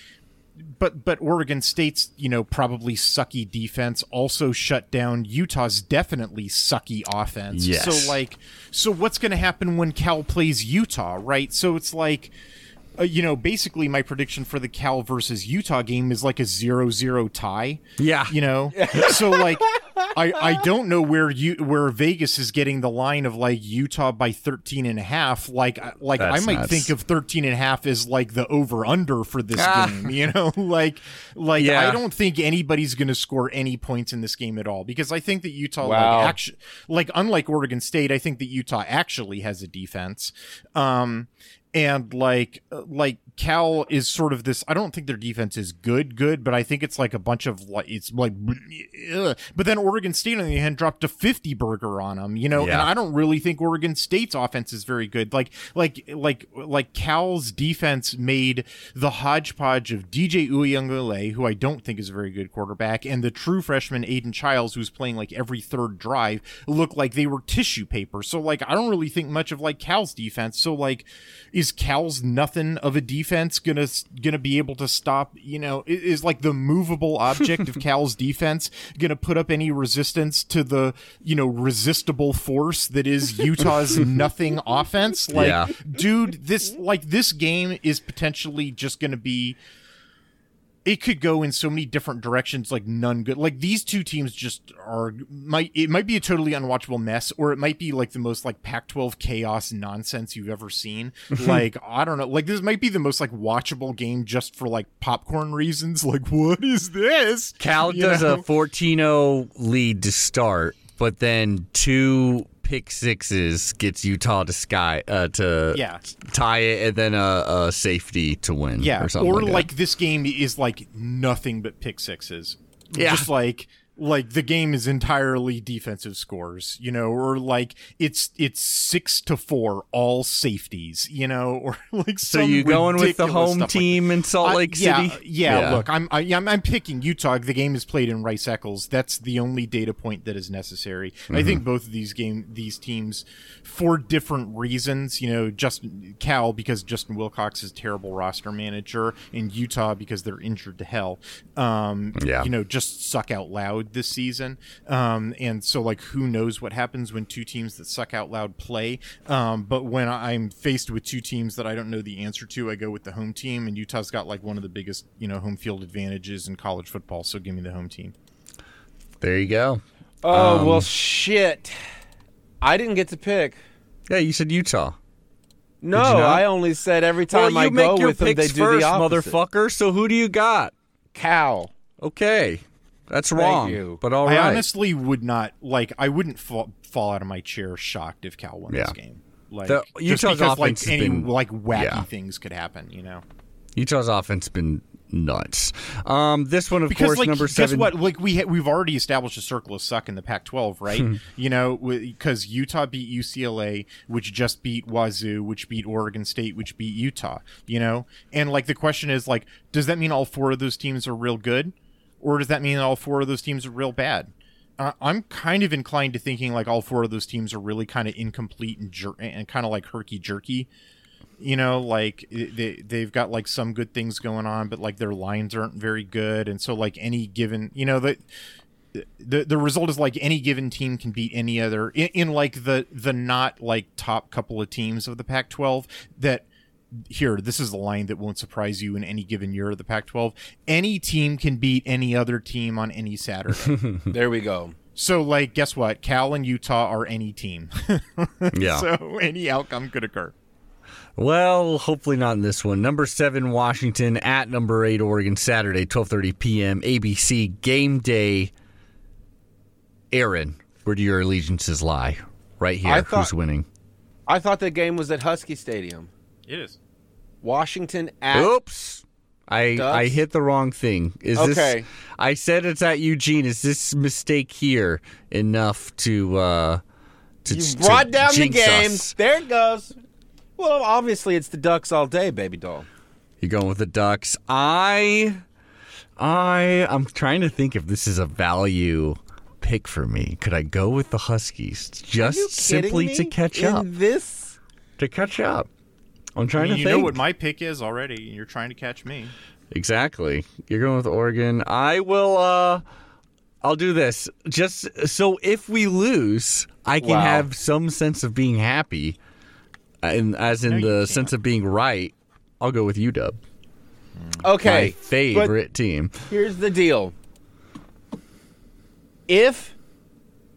but but Oregon State's you know probably sucky defense also shut down Utah's definitely sucky offense. Yes. So like, so what's going to happen when Cal plays Utah, right? So it's like. Uh, you know, basically, my prediction for the Cal versus Utah game is like a zero-zero tie. Yeah. you know. so like, I I don't know where you where Vegas is getting the line of like Utah by 13 and a half. Like I- like That's I might nuts. think of 13 and a half as like the over under for this Ah. game. You know, like like Yeah. I don't think anybody's going to score any points in this game at all because I think that Utah Wow. like actually like unlike Oregon State, I think that Utah actually has a defense. Um and like like Cal is sort of this I don't think their defense is good good but I think it's like a bunch of like it's like ugh. but then Oregon State on the other hand dropped a 50 burger on them you know and I don't really think Oregon State's offense is very good. Like like like like Cal's defense made the hodgepodge of DJ Uiagalelei who I don't think is a very good quarterback and the true freshman Aidan Chiles who's playing like every third drive look like they were tissue paper. So like I don't really think much of like Cal's defense. So like is Cal's nothing of a defense gonna gonna be able to stop you know is like the movable object of Cal's defense gonna put up any resistance to the you know resistible force that is Utah's nothing offense like Yeah. dude this like this game is potentially just gonna be it could go in so many different directions like none good. Like these two teams just are might it might be a totally unwatchable mess or it might be like the most like pac-12 chaos nonsense you've ever seen. Like i don't know. Like this might be the most like watchable game just for like popcorn reasons. Like what is this? Cal You does know? a 14-0 lead to start, but then two pick sixes gets Utah to sky uh, to Yeah. tie it, and then a, a safety to win. yeah or something or like, like, this game is like nothing but pick sixes Yeah. just like like the game is entirely defensive scores, you know, or like it's it's six to four all safeties, you know, or like So you going with the home stuff like team in Salt I- Lake yeah, City? Yeah, look, I'm I, I'm I'm picking Utah. The game is played in Rice Eccles. That's the only data point that is necessary. I Mm-hmm. think both of these game these teams, for different reasons, you know, just Cal because Justin Wilcox is a terrible roster manager, and Utah because they're injured to hell. Um, Yeah. you know, just suck out loud this season. Um, and so like, who knows what happens when two teams that suck out loud play? Um, but when I'm faced with two teams that I don't know the answer to, I go with the home team. And Utah's got like one of the biggest, you know, home field advantages in college football. So give me the home team. There you go. Oh Um, well, shit. I didn't get to pick. Yeah, you said Utah. No, not? I only said every time well, I you make go your with them, they do first, the opposite. motherfucker. So who do you got? Cal. Okay, that's wrong. you. But all I right. honestly would not like. I wouldn't fall, fall out of my chair shocked if Cal won Yeah. this game. Like The- Utah's because, like offense has any been- like wacky yeah. things could happen, you know. Utah's offense been nuts. Um, this one, of because course, like number guess seven. what like we ha- we've already established a circle of suck in the Pac-12 right Hmm. you know because Utah beat UCLA which just beat Wazoo which beat Oregon State which beat Utah you know and like the question is like does that mean all four of those teams are real good or does that mean all four of those teams are real bad? Uh, I'm kind of inclined to thinking like all four of those teams are really kind of incomplete and jer- and kind of like herky jerky. You know like they they've got like some good things going on but like their lines aren't very good. And so like any given you know the the the result is like any given team can beat any other. In, in like the the not like top couple of teams of the Pac-12 that here this is the line that won't surprise you in any given year of the Pac-12 any team can beat any other team on any Saturday There we go. so like guess what Cal and Utah are any team yeah. so any outcome could occur Well, hopefully not in this one. Number seven, Washington at number eight, Oregon, Saturday, twelve thirty p.m. ABC game day. Aaron, where do your allegiances lie? Right here. I thought- Who's winning? I thought the game was at Husky Stadium. it is Washington at Oops. I Ducks? I hit the wrong thing. Is Okay. this I said it's at Eugene. Is this mistake here enough to uh to You to brought down the game. us? There it goes. Well, obviously it's the Ducks all day, baby doll. You're going with the Ducks. I I I'm trying to think if this is a value pick for me. Could I go with the Huskies just Are you kidding simply me? to catch In up? This To catch up. I'm trying I mean, to you think. know what my pick is already you're trying to catch me Exactly. You're going with Oregon. I will uh I'll do this. Just so if we lose, I can Wow. have some sense of being happy. And as in No, the can't. sense of being right, I'll go with UW. okay. My favorite team. Here's the deal. If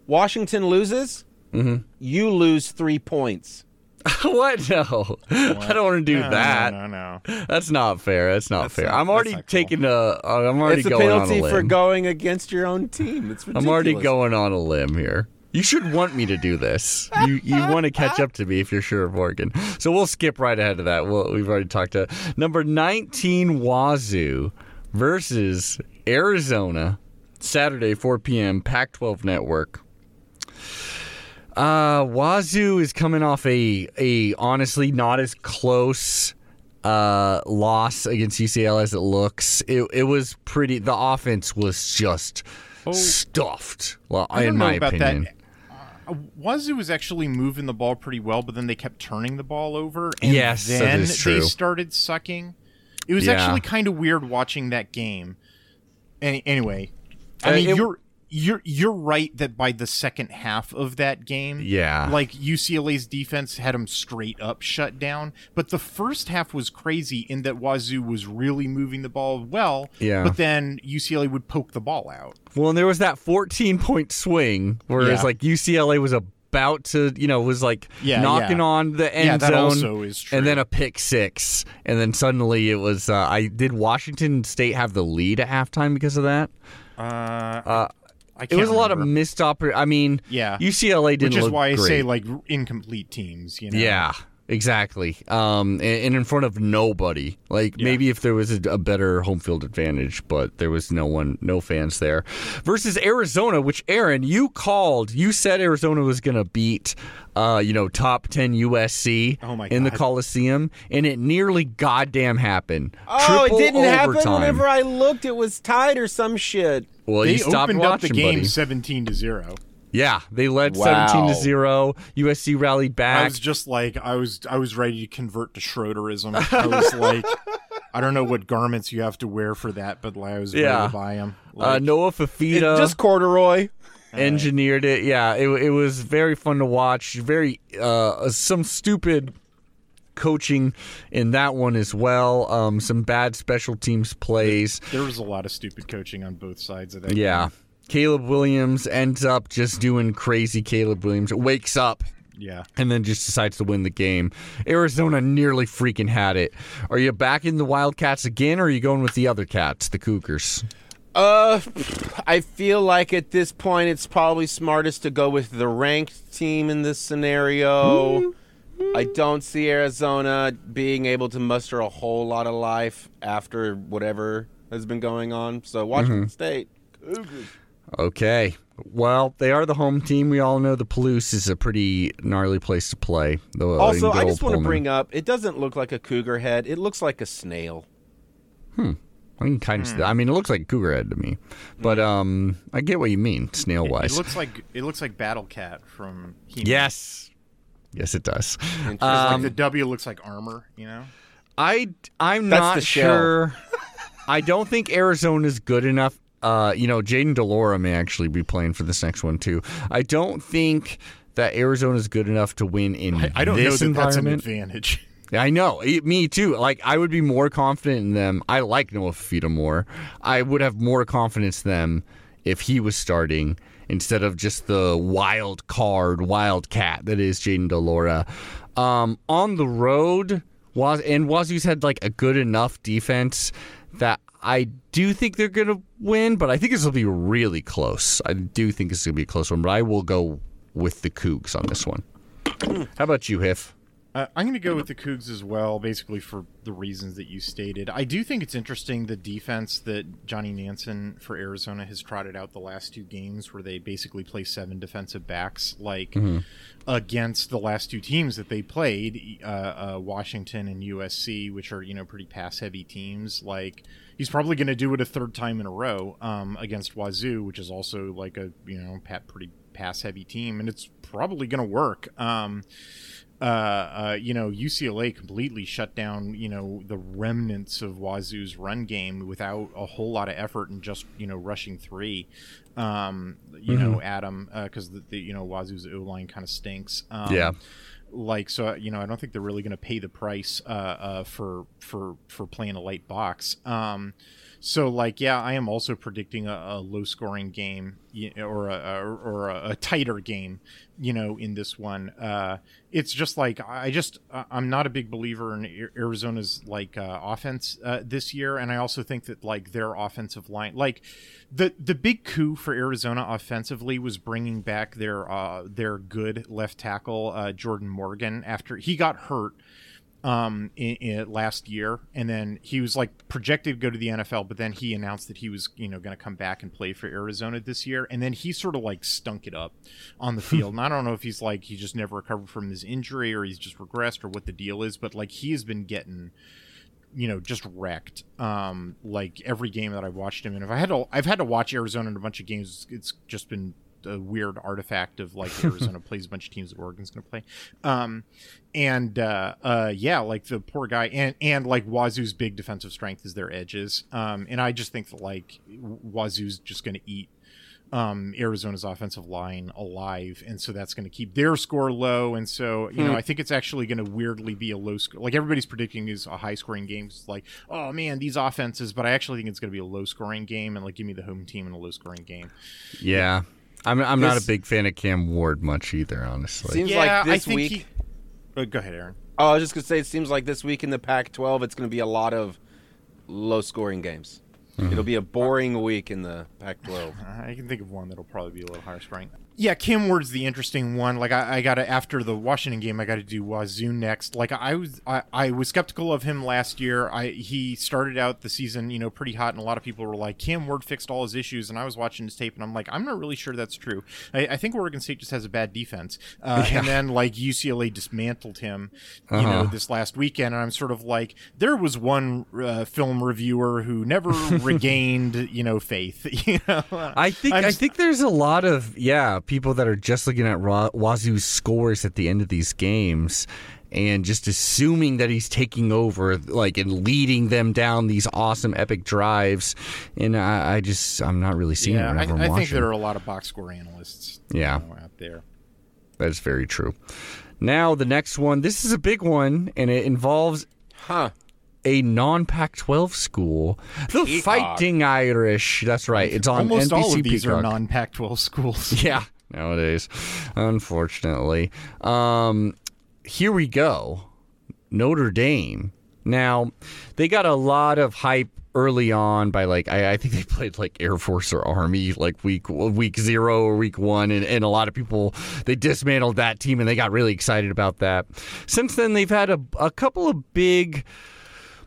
Washington loses, Mm-hmm. you lose three points. what? No. I don't want to do no, that. no no no That's not fair. That's not That's fair. not- I'm already not cool. taking a. uh, I'm already It's a going on a penalty limb. for going against your own team. It's ridiculous. I'm already going on a limb here. You should want me to do this. You you want to catch up to me if you're sure of Oregon. So we'll skip right ahead to that. We'll, we've already talked to number 19 Wazoo versus Arizona, Saturday 4 p.m. Pac-12 Network. Uh, Wazoo is coming off a a honestly not as close uh loss against UCL as it looks. It it was pretty. The offense was just stuffed. Well, I don't in know about opinion. that. Uh, Wazoo was actually moving the ball pretty well, but then they kept turning the ball over, and Yes, that then is true. they started sucking. It was Yeah. actually kind of weird watching that game. Any, anyway, I Uh, mean, it- you're you're you're right that by the second half of that game, Yeah. like UCLA's defense had them straight up shut down. But the first half was crazy in that Wazoo was really moving the ball well. Yeah. But then UCLA would poke the ball out. Well, and there was that 14 point swing where it's Yeah. like UCLA was about to, you know, was like Yeah, knocking yeah. on the end zone. also is true. And then a pick six. And then suddenly it was, uh, I did Washington State have the lead at halftime because of that? Uh, Uh, I it was a lot of missed oppor- I mean, Yeah. UCLA didn't which is why I great. say like incomplete teams. You know. Yeah. Exactly. Um, and, and in front of nobody. Like maybe if there was a, a better home field advantage, but there was no one, no fans there. Versus Arizona, which Aaron, you called. You said Arizona was going to beat, uh, you know, top ten USC Oh in the Coliseum, and it nearly goddamn happened. Oh, Triple it didn't happen. Whenever I looked, it was tied or some shit. well, They you stopped opened up watching, the game buddy. seventeen to zero. Yeah, they led Wow. seventeen to zero. USC rallied back. I was just like I was I was ready to convert to Schroederism. I was like I don't know what garments you have to wear for that, but like, I was Yeah. ready to buy them. uh, Noah Fifita. just corduroy. engineered it. Yeah, it, it was very fun to watch. Very uh, some stupid coaching in that one as well. Um, some bad special teams plays. there was a lot of stupid coaching on both sides of that. Yeah. game. Caleb Williams ends up just doing crazy Caleb Williams. Wakes up yeah. and then just decides to win the game. Arizona nearly freaking had it. Are you back in the Wildcats again or are you going with the other cats, the Cougars? Uh, I feel like at this point it's probably smartest to go with the ranked team in this scenario. I don't see Arizona being able to muster a whole lot of life after whatever has been going on. So Washington State. Cougars. Okay. Well, they are the home team. We all know the Palouse is a pretty gnarly place to play. Though, Also, I just want to bring up it doesn't look like a cougar head. It looks like a snail. Hmm. I can kind of. I mean, it looks like a cougar head to me, but um, I get what you mean, snail wise. it looks like it looks like Battle Cat from He-Man. yes, yes, it does. Um, like the W looks like armor, you know. I I'm That's not the sure. I don't think Arizona's good enough. Uh, you know, Jayden de Laura may actually be playing for this next one too. I don't think that Arizona is good enough to win in I, I don't know that that's an advantage. I know. It- me too. Like I would be more confident in them. I like Noah Fifita more. I would have more confidence in them if he was starting instead of just the wild card, wild cat that is Jayden de Laura. Um, on the road, was and Wazoo's had like a good enough defense that I do think they're gonna win, but I think this will be really close. I do think this is gonna be a close one, but I will go with the Cougs on this one. How about you, Hiff? Uh, I'm going to go with the Cougs as well, basically for the reasons that you stated. I do think it's interesting the defense that Johnny Nansen for Arizona has trotted out the last two games, where they basically play seven defensive backs, like against the last two teams that they played, uh, uh, Washington and USC, which are you know pretty pass-heavy teams. Like he's probably going to do it a third time in a row um, against Wazoo, which is also like a you know pat, pretty pass-heavy team, and it's probably going to work. Um, uh, uh, you know, UCLA completely shut down, you know, the remnants of Wazoo's run game without a whole lot of effort and just, you know, rushing three. Um, you know, Adam, because the, the, you know, Wazoo's O line kind of stinks. Um, Yeah. Like so, you know, I don't think they're really going to pay the price uh, uh, for for for playing a light box. Um, so, like, yeah, I am also predicting a, a low-scoring game or a, or a, a tighter game. You know, in this one, uh, it's just like I just I- I'm not a big believer in Arizona's like uh, offense uh, this year, and I also think that like their offensive line, like the the big coup for Arizona offensively was bringing back their uh, their good left tackle uh, Jordan Morgan after he got hurt um in, in last year. And then he was like projected to go to the NFL but then he announced that he was you know going to come back and play for Arizona this year. And then he sort of like stunk it up on the field. And I don't know if he's like he just never recovered from his injury or he's just regressed or what the deal is but like he has been getting you know just wrecked um like every game that I've watched him. And if I had to I've had to watch Arizona in a bunch of games it's just been a weird artifact of like Arizona plays a bunch of teams that Oregon's going to play um and uh, uh, yeah, like the poor guy, and and like Wazoo's big defensive strength is their edges, um, and I just think that like Wazoo's just going to eat um, Arizona's offensive line alive, and so that's going to keep their score low, and so you know I think it's actually going to weirdly be a low score. Like everybody's predicting is a high scoring game. It's like oh man, these offenses, but I actually think it's going to be a low scoring game, and like give me the home team in a low scoring game. Yeah. I'm, I'm not a big fan of Cam Ward much either, honestly. Seems yeah, like this I think week. he. Uh, go ahead, Aaron. Oh, I was just gonna say, it seems like this week in the Pac-12, it's gonna be a lot of low-scoring games. Mm-hmm. It'll be a boring week in the Pac-12. I can think of one that'll probably be a little higher scoring. Yeah, Cam Ward's the interesting one. Like I, I got to after the Washington game, I got to do Wazoo next. Like I was, I, I was skeptical of him last year. I he started out the season, you know, pretty hot, and a lot of people were like, Cam Ward fixed all his issues, and I was watching his tape, and I'm like, I'm not really sure that's true. I, I think Oregon State just has a bad defense, uh, and then like UCLA dismantled him, you know, this last weekend, and I'm sort of like, there was one uh, film reviewer who never regained, you know, faith. You know, I think I'm i think there's a lot of yeah people that are just looking at Wazoo's scores at the end of these games and just assuming that he's taking over like and leading them down these awesome epic drives and I, I just I'm not really seeing it Yeah, I, whenever I'm I think watching. there are a lot of box score analysts, you Yeah. know, out there. That's very true. Now the next one, this is a big one and it involves Huh. a non-Pac 12 school, the Peacock. Fighting Irish. That's right. It's on Almost NBC all of these Peacock. are non-Pac-12 schools. Yeah, nowadays, unfortunately. Um, here we go. Notre Dame. Now, they got a lot of hype early on by like I, I think they played like Air Force or Army like week week zero or week one, and, and a lot of people they dismantled that team and they got really excited about that. Since then, they've had a, a couple of big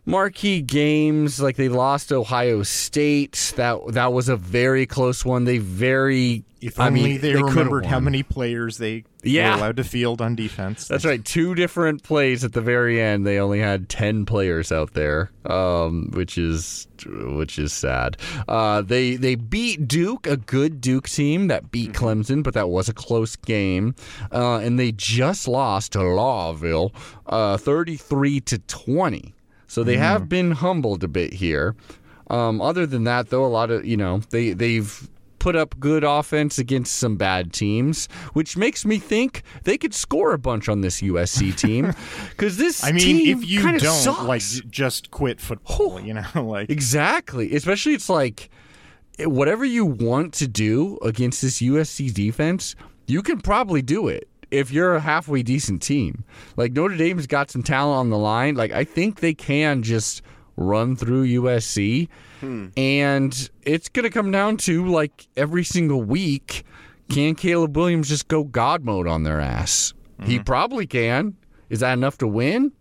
marquee games like they lost Ohio State that that was a very close one they very If I only mean, they, could've remembered how many players they Yeah. were allowed to field on defense. That's right. Two different plays at the very end. They only had ten players out there, um, which is which is sad. Uh, they they beat Duke, a good Duke team that beat Clemson, but that was a close game. Uh, and they just lost to Louisville, uh, thirty-three to twenty. So they have been humbled a bit here. Um, other than that, though, a lot of you know they they've put up good offense against some bad teams, which makes me think they could score a bunch on this USC team because this I mean, team if you don't sucks. like just quit football, you know, like exactly, especially it's like eh, whatever you want to do against this USC defense, you can probably do it. If you're a halfway decent team, like Notre Dame's got some talent on the line, like I think they can just run through USC. And it's going to come down to like every single week, can Caleb Williams just go God mode on their ass? He probably can. Is that enough to win?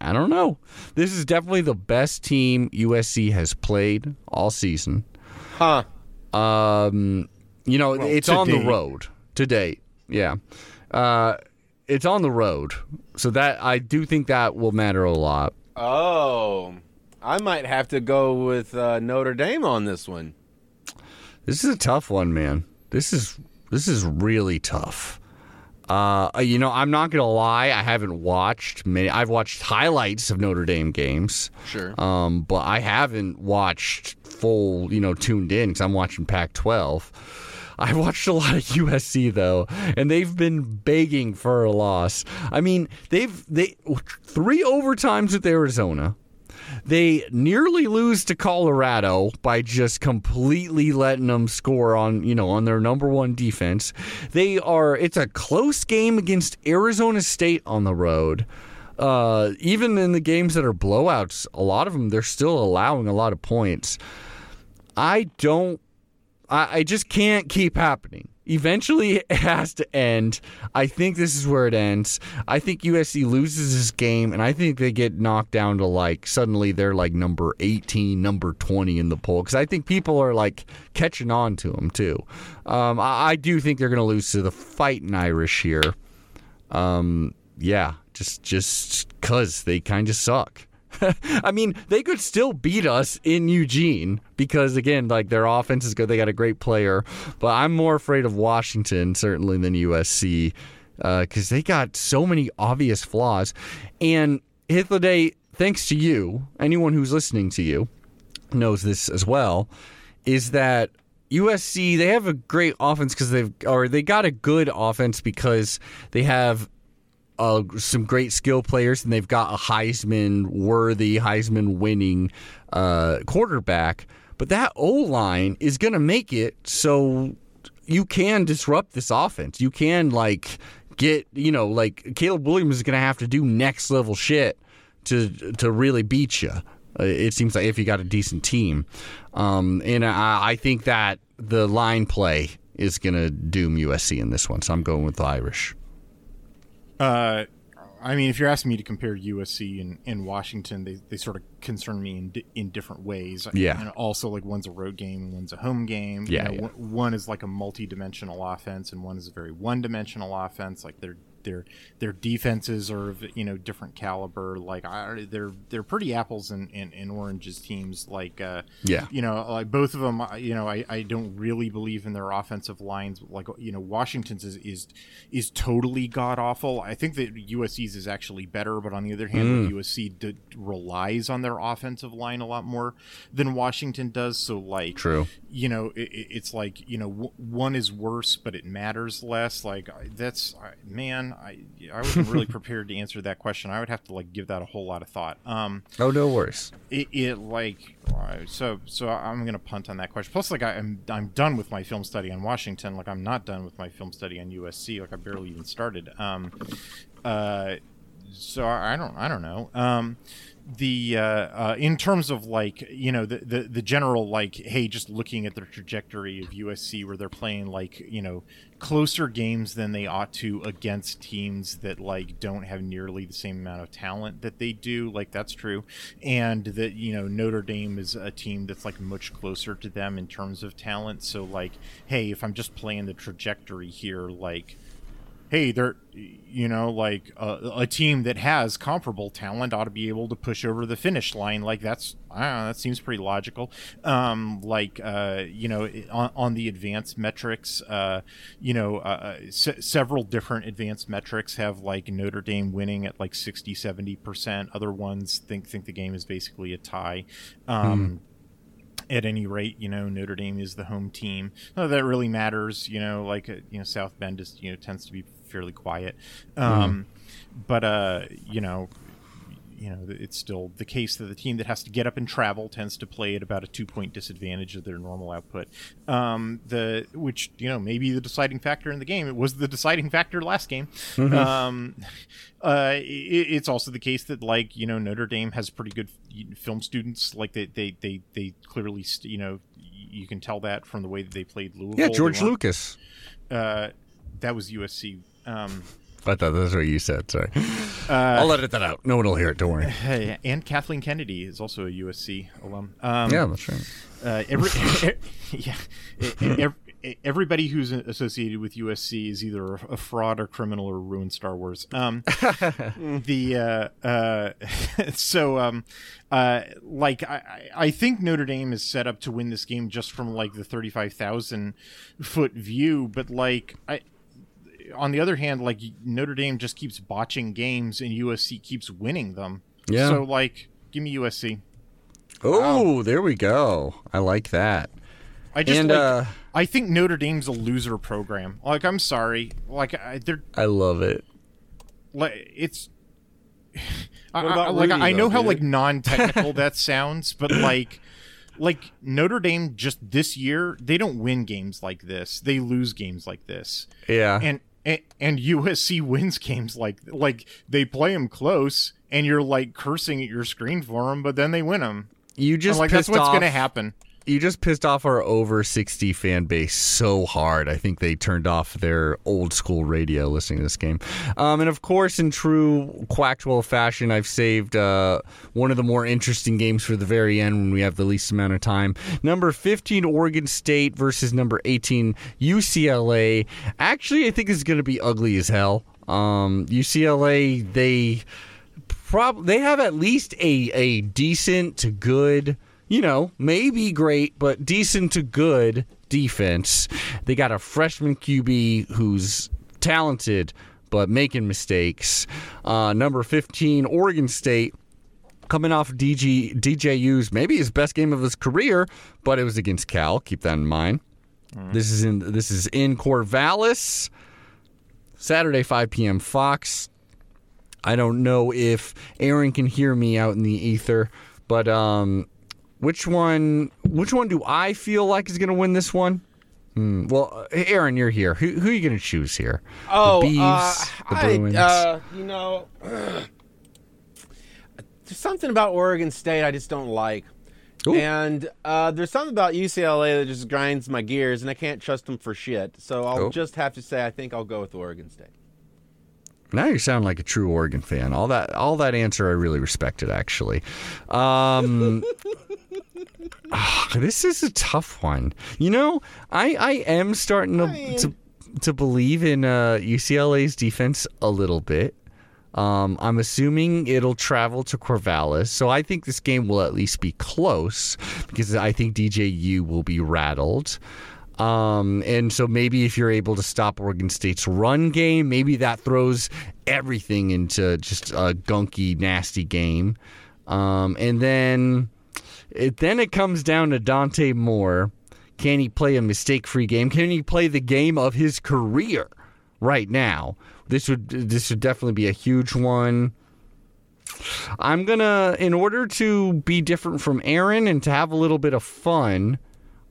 I don't know. This is definitely the best team USC has played all season. Huh. Um, you know, it's to on the road to date. Yeah. Uh, it's on the road. So that I do think that will matter a lot. Oh, I might have to go with uh, Notre Dame on this one. This is a tough one, man. This is this is really tough. Uh, you know, I'm not gonna lie. I haven't watched many. I've watched highlights of Notre Dame games. Sure. Um, but I haven't watched full, you know, tuned in because I'm watching Pac-12. I watched a lot of USC though, and they've been begging for a loss. I mean, they've they three overtimes with Arizona. They nearly lose to Colorado by just completely letting them score on, you know, on their number one defense. They are it's a close game against Arizona State on the road. Uh, even in the games that are blowouts, a lot of them they're still allowing a lot of points. I don't I, I just can't keep happening. Eventually, it has to end. I think this is where it ends. I think USC loses this game, and I think they get knocked down to like suddenly they're like number 18, number 20 in the poll because I think people are like catching on to them too. Um, I, I do think they're going to lose to the Fighting Irish here. Um, yeah, just just because they kind of suck. I mean, they could still beat us in Eugene because again, like their offense is good. They got a great player, but I'm more afraid of Washington certainly than USC because uh, they got so many obvious flaws. And Hythloday, thanks to you, anyone who's listening to you knows this as well, is that USC they have a great offense because they've or they got a good offense because they have uh, some great skill players, and they've got a Heisman worthy, Heisman winning uh, quarterback. But that O line is going to make it so you can disrupt this offense. You can like get you know like Caleb Williams is going to have to do next level shit to to really beat you. Uh, It seems like if you got a decent team, um, and I, I think that the line play is going to doom USC in this one. So I'm going with the Irish. Uh, I mean, if you're asking me to compare USC and, and Washington, they, they sort of concern me in di- in different ways. Yeah. And also, like one's a road game and one's a home game. You Yeah, know, yeah. one- One is like a multi-dimensional offense, and one is a very one-dimensional offense. Like they're their their defenses are of you know different caliber. Like I, they're they're pretty apples and, and, and oranges teams. Like uh, Yeah. you know, like both of them. You know, I, I don't really believe in their offensive lines. Like you know, Washington's is is, is totally god awful. I think that USC's is actually better, but on the other hand, USC d- relies on their offensive line a lot more than Washington does. So like, True. you know, it, it- it's like you know, w- one is worse, but it matters less. Like that's I, man, I I wasn't really prepared to answer that question. I would have to like give that a whole lot of thought. Um, Oh, no worries. it, it like so so I'm gonna punt on that question. Plus, like I, I'm I'm done with my film study on Washington. Like I'm not done with my film study on USC. Like I barely even started. Um, uh, so I I don't I don't know. Um, the uh, uh, in terms of like you know the, the the general like hey just looking at the trajectory of USC where they're playing like you know closer games than they ought to against teams that like don't have nearly the same amount of talent that they do. Like that's true. And that you know Notre Dame is a team that's like much closer to them in terms of talent. So like hey if I'm just playing the trajectory here like hey, they're you know like a, a team that has comparable talent ought to be able to push over the finish line. Like that's I don't know, that seems pretty logical. Um, like uh, you know on, on the advanced metrics, uh, you know uh, se- several different advanced metrics have like Notre Dame winning at like 60 70 percent. Other ones think think the game is basically a tie. Um, at any rate, you know Notre Dame is the home team. Not that really matters, you know. Like uh, you know, South Bend is you know tends to be fairly quiet, um, but uh, you know, you know, it's still the case that the team that has to get up and travel tends to play at about a two point disadvantage of their normal output. Um, the which you know maybe the deciding factor in the game. It was the deciding factor last game. Um, uh, it, it's also the case that like you know Notre Dame has pretty good film students. Like they they they, they clearly st- you know you can tell that from the way that they played Louisville. Yeah, George Lucas. Uh, that was USC. Um, I thought that's what you said. Sorry. I'll edit that out. No one will hear it. Don't worry. Hey, and Kathleen Kennedy is also a USC alum. Um, Yeah, that's right. uh, every, yeah, e- e- everybody who's associated with USC is either a fraud or criminal or ruined Star Wars. Um, the uh, uh, so um, uh, like I, I I think Notre Dame is set up to win this game just from like the thirty five thousand foot view, but like I on the other hand, like Notre Dame just keeps botching games and USC keeps winning them. Yeah. So like, give me USC. Oh, there we go. I like that. I just And, like, uh, I think Notre Dame's a loser program. Like I'm sorry, like I, they're I love it. like it's. I, What about I- like Rudy, I know though, how dude? like non-technical that sounds, but like like Notre Dame just this year they don't win games like this. They lose games like this. Yeah. and and, and USC wins games like like they play them close, and you're like cursing at your screen for them, but then they win them. you just like that's what's off, going to happen. You just pissed off our over 60 fan base so hard. I think they turned off their old school radio listening to this game. Um, and of course, in true Quackwell fashion, I've saved uh, one of the more interesting games for the very end when we have the least amount of time. Number 15, Oregon State versus number 18, UCLA. Actually, I think is going to be ugly as hell. Um, UCLA, they prob they have at least a a decent to good, you know, maybe great, but decent to good defense. They got a freshman QB who's talented but making mistakes. Uh, number 15, Oregon State coming off DG DJU's maybe his best game of his career, but it was against Cal. Keep that in mind. This is in this is in Corvallis. Saturday 5 p.m. Fox. I don't know if Aaron can hear me out in the ether, but um, which one? Which one do I feel like is going to win this one? Hmm, well, Aaron, you're here. Who, who are you going to choose here? Oh, the uh, the I, Bruins. uh, you know, there's something about Oregon State I just don't like. Ooh. And uh, there's something about UCLA that just grinds my gears, and I can't trust them for shit. So I'll Oh. just have to say I think I'll go with Oregon State. Now you sound like a true Oregon fan. All that, all that answer, I really respected. Actually, um, ah, this is a tough one. You know, I, I am starting to to, to believe in uh, UCLA's defense a little bit. Um, I'm assuming it'll travel to Corvallis, so I think this game will at least be close because I think DJU will be rattled. Um, and so maybe if you're able to stop Oregon State's run game, maybe that throws everything into just a gunky, nasty game. Um, and then it then it comes down to Dante Moore. Can he play a mistake-free game? Can he play the game of his career right now? This would this would definitely be a huge one. I'm gonna, in order to be different from Aaron and to have a little bit of fun,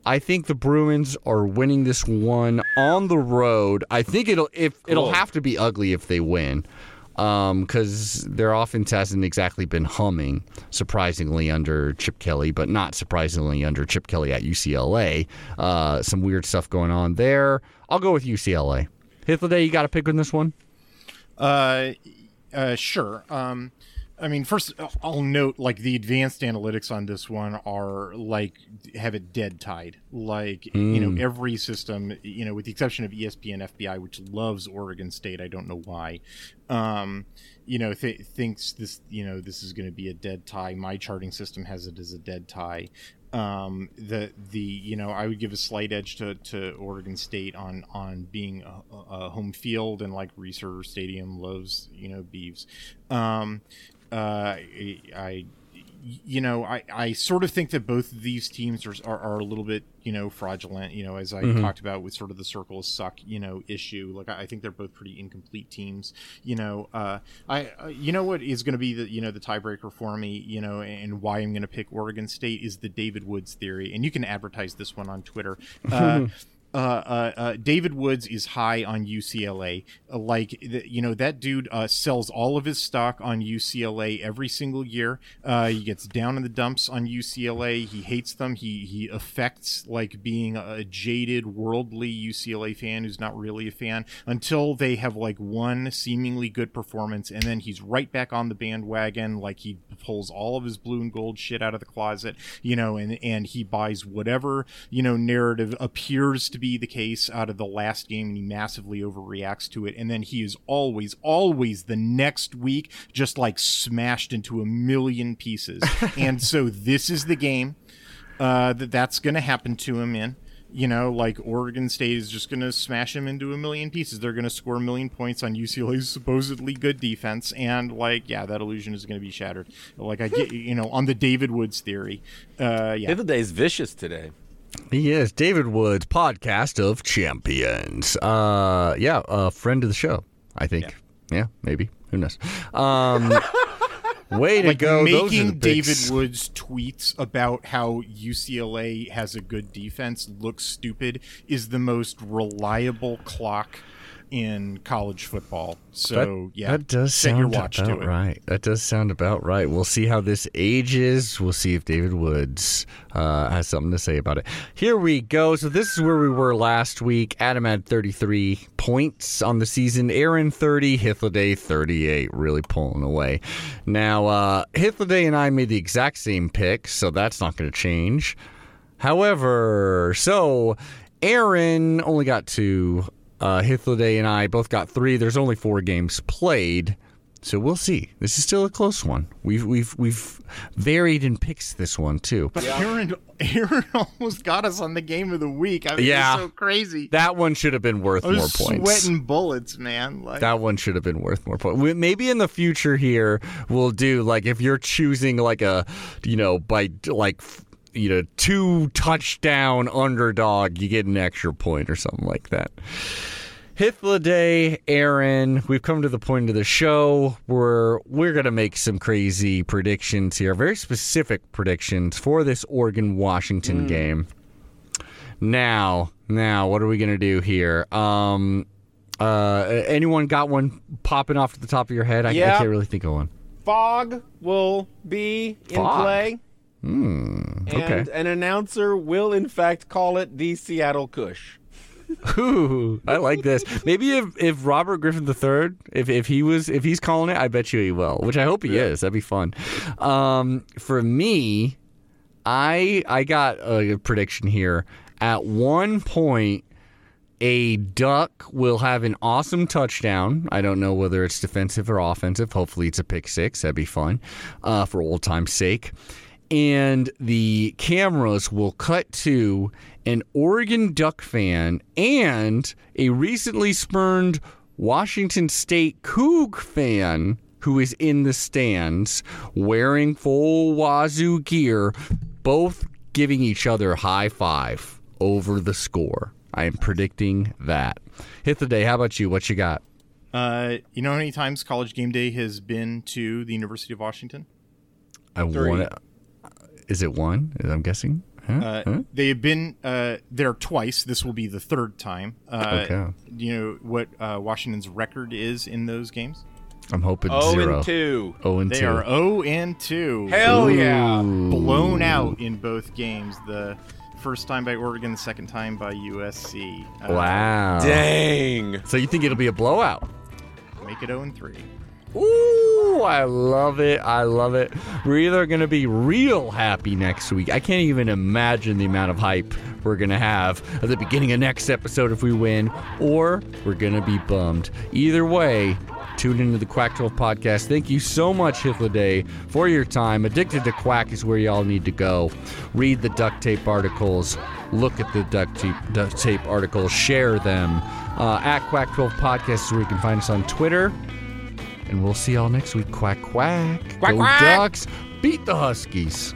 I think the Bruins are winning this one on the road. I think it'll if it'll have to be ugly if they win, because their offense hasn't exactly been humming. Surprisingly, under Chip Kelly, but not surprisingly under Chip Kelly at UCLA. Uh, some weird stuff going on there. I'll go with UCLA. Hythloday, you got a pick in this one. Uh, uh, sure. Um, I mean, first I'll note like the advanced analytics on this one are like have it dead tied. Like you know, every system, you know, with the exception of ESPN FPI, which loves Oregon State. I don't know why. Um, you know, th- thinks this, you know, this is going to be a dead tie. My charting system has it as a dead tie um the the you know i would give a slight edge to to oregon state on on being a, a home field and like reser stadium loves you know Beavs um uh I, I you know i i sort of think that both of these teams are are, are a little bit you know fraudulent you know as i talked about with sort of the circle of suck you know issue. Like i I think they're both pretty incomplete teams you know uh i uh, you know what is going to be the you know the tiebreaker for me you know and why i'm going to pick oregon state is the david woods theory. And you can advertise this one on twitter. Uh uh, uh, uh, David Woods is high on UCLA. Uh, like, you know, that dude uh, sells all of his stock on UCLA every single year. He gets down in the dumps on UCLA. He hates them. He he affects like being a jaded, worldly UCLA fan who's not really a fan until they have like one seemingly good performance, and then he's right back on the bandwagon. Like he pulls all of his blue and gold shit out of the closet, you know, and and he buys whatever you know narrative appears to be the case out of the last game, and he massively overreacts to it, and then he is always, always the next week just like smashed into a million pieces, and so this is the game uh, that that's going to happen to him in. You know, like Oregon State is just going to smash him into a million pieces. They're going to score a million points on UCLA's supposedly good defense, and like, yeah, that illusion is going to be shattered. Like I get, you know, on the David Woods theory. Uh, yeah, Hythloday's vicious today. He is David Woods, podcast of champions. Uh, yeah, a friend of the show, I think. Yeah, maybe. Who knows? Um, way to like go! Those are the making David. Woods tweets about how UCLA has a good defense look stupid is the most reliable clock in college football. So yeah, that does sound about right. That does sound about right. We'll see how this ages. We'll see if David Woods uh, has something to say about it. Here we go. So this is where we were last week. Adam had 33 points on the season. Aaron 30. Hythloday 38. Really pulling away. Now uh, Hythloday and I made the exact same pick, so that's not going to change. However, so Aaron only got two. Uh, Hythloday and I both got three. There's only four games played, so we'll see. This is still a close one. We've we've we've varied in picks this one too. But Aaron, Aaron almost got us on the game of the week. I mean, Yeah. it's so crazy. That one should have been worth I was more points. sweating bullets, man. Like, That one should have been worth more points. Maybe in the future here we'll do like if you're choosing like a, you know, by like f- you know two touchdown underdog, you get an extra point or something like that. Hythloday, Aaron, we've come to the point of the show where we're gonna make some crazy predictions here, very specific predictions for this Oregon Washington game. Now, now, what are we gonna do here? Um, uh, anyone got one popping off at the top of your head? I, I can't really think of one. Fog will be in Fog? play. Hmm. And an announcer will, in fact, call it the Seattle Cush. Ooh, I like this. Maybe if, if Robert Griffin III, if, if he was if he's calling it, I bet you he will. Which I hope he is. That'd be fun. Um, for me, I I got a prediction here. At one point, a duck will have an awesome touchdown. I don't know whether it's defensive or offensive. Hopefully, it's a pick six. That'd be fun uh, for old time's sake. And the cameras will cut to an Oregon Duck fan and a recently spurned Washington State Coug fan who is in the stands wearing full Wazzu gear, both giving each other high five over the score. I am predicting that. Hythloday. How about you? What you got? Uh, you know how many times College Game Day has been to the University of Washington? I want want Is it one? I'm guessing. Huh? Uh, Huh? They have been uh, there twice. This will be the third time. Uh, Okay. Do you know what uh, Washington's record is in those games? I'm hoping Oh, zero. and two. Oh, and They two. are 0 and 2. Hell yeah. blown out in both games. The first time by Oregon, the second time by USC. Uh, Wow. Dang. So you think it'll be a blowout? Make it 0 and 3. Ooh, I love it. I love it. We're either going to be real happy next week. I can't even imagine the amount of hype we're going to have at the beginning of next episode if we win, or we're going to be bummed. Either way, tune into the Quack 12 podcast. Thank you so much, Day, for your time. Addicted to Quack is where y'all need to go. Read the duct tape articles, look at the duct tape, duct tape articles, share them. Uh, at Quack 12 podcast is where you can find us on Twitter. And we'll see y'all next week. Quack, quack. Quack, Go quack. Ducks. Beat the Huskies.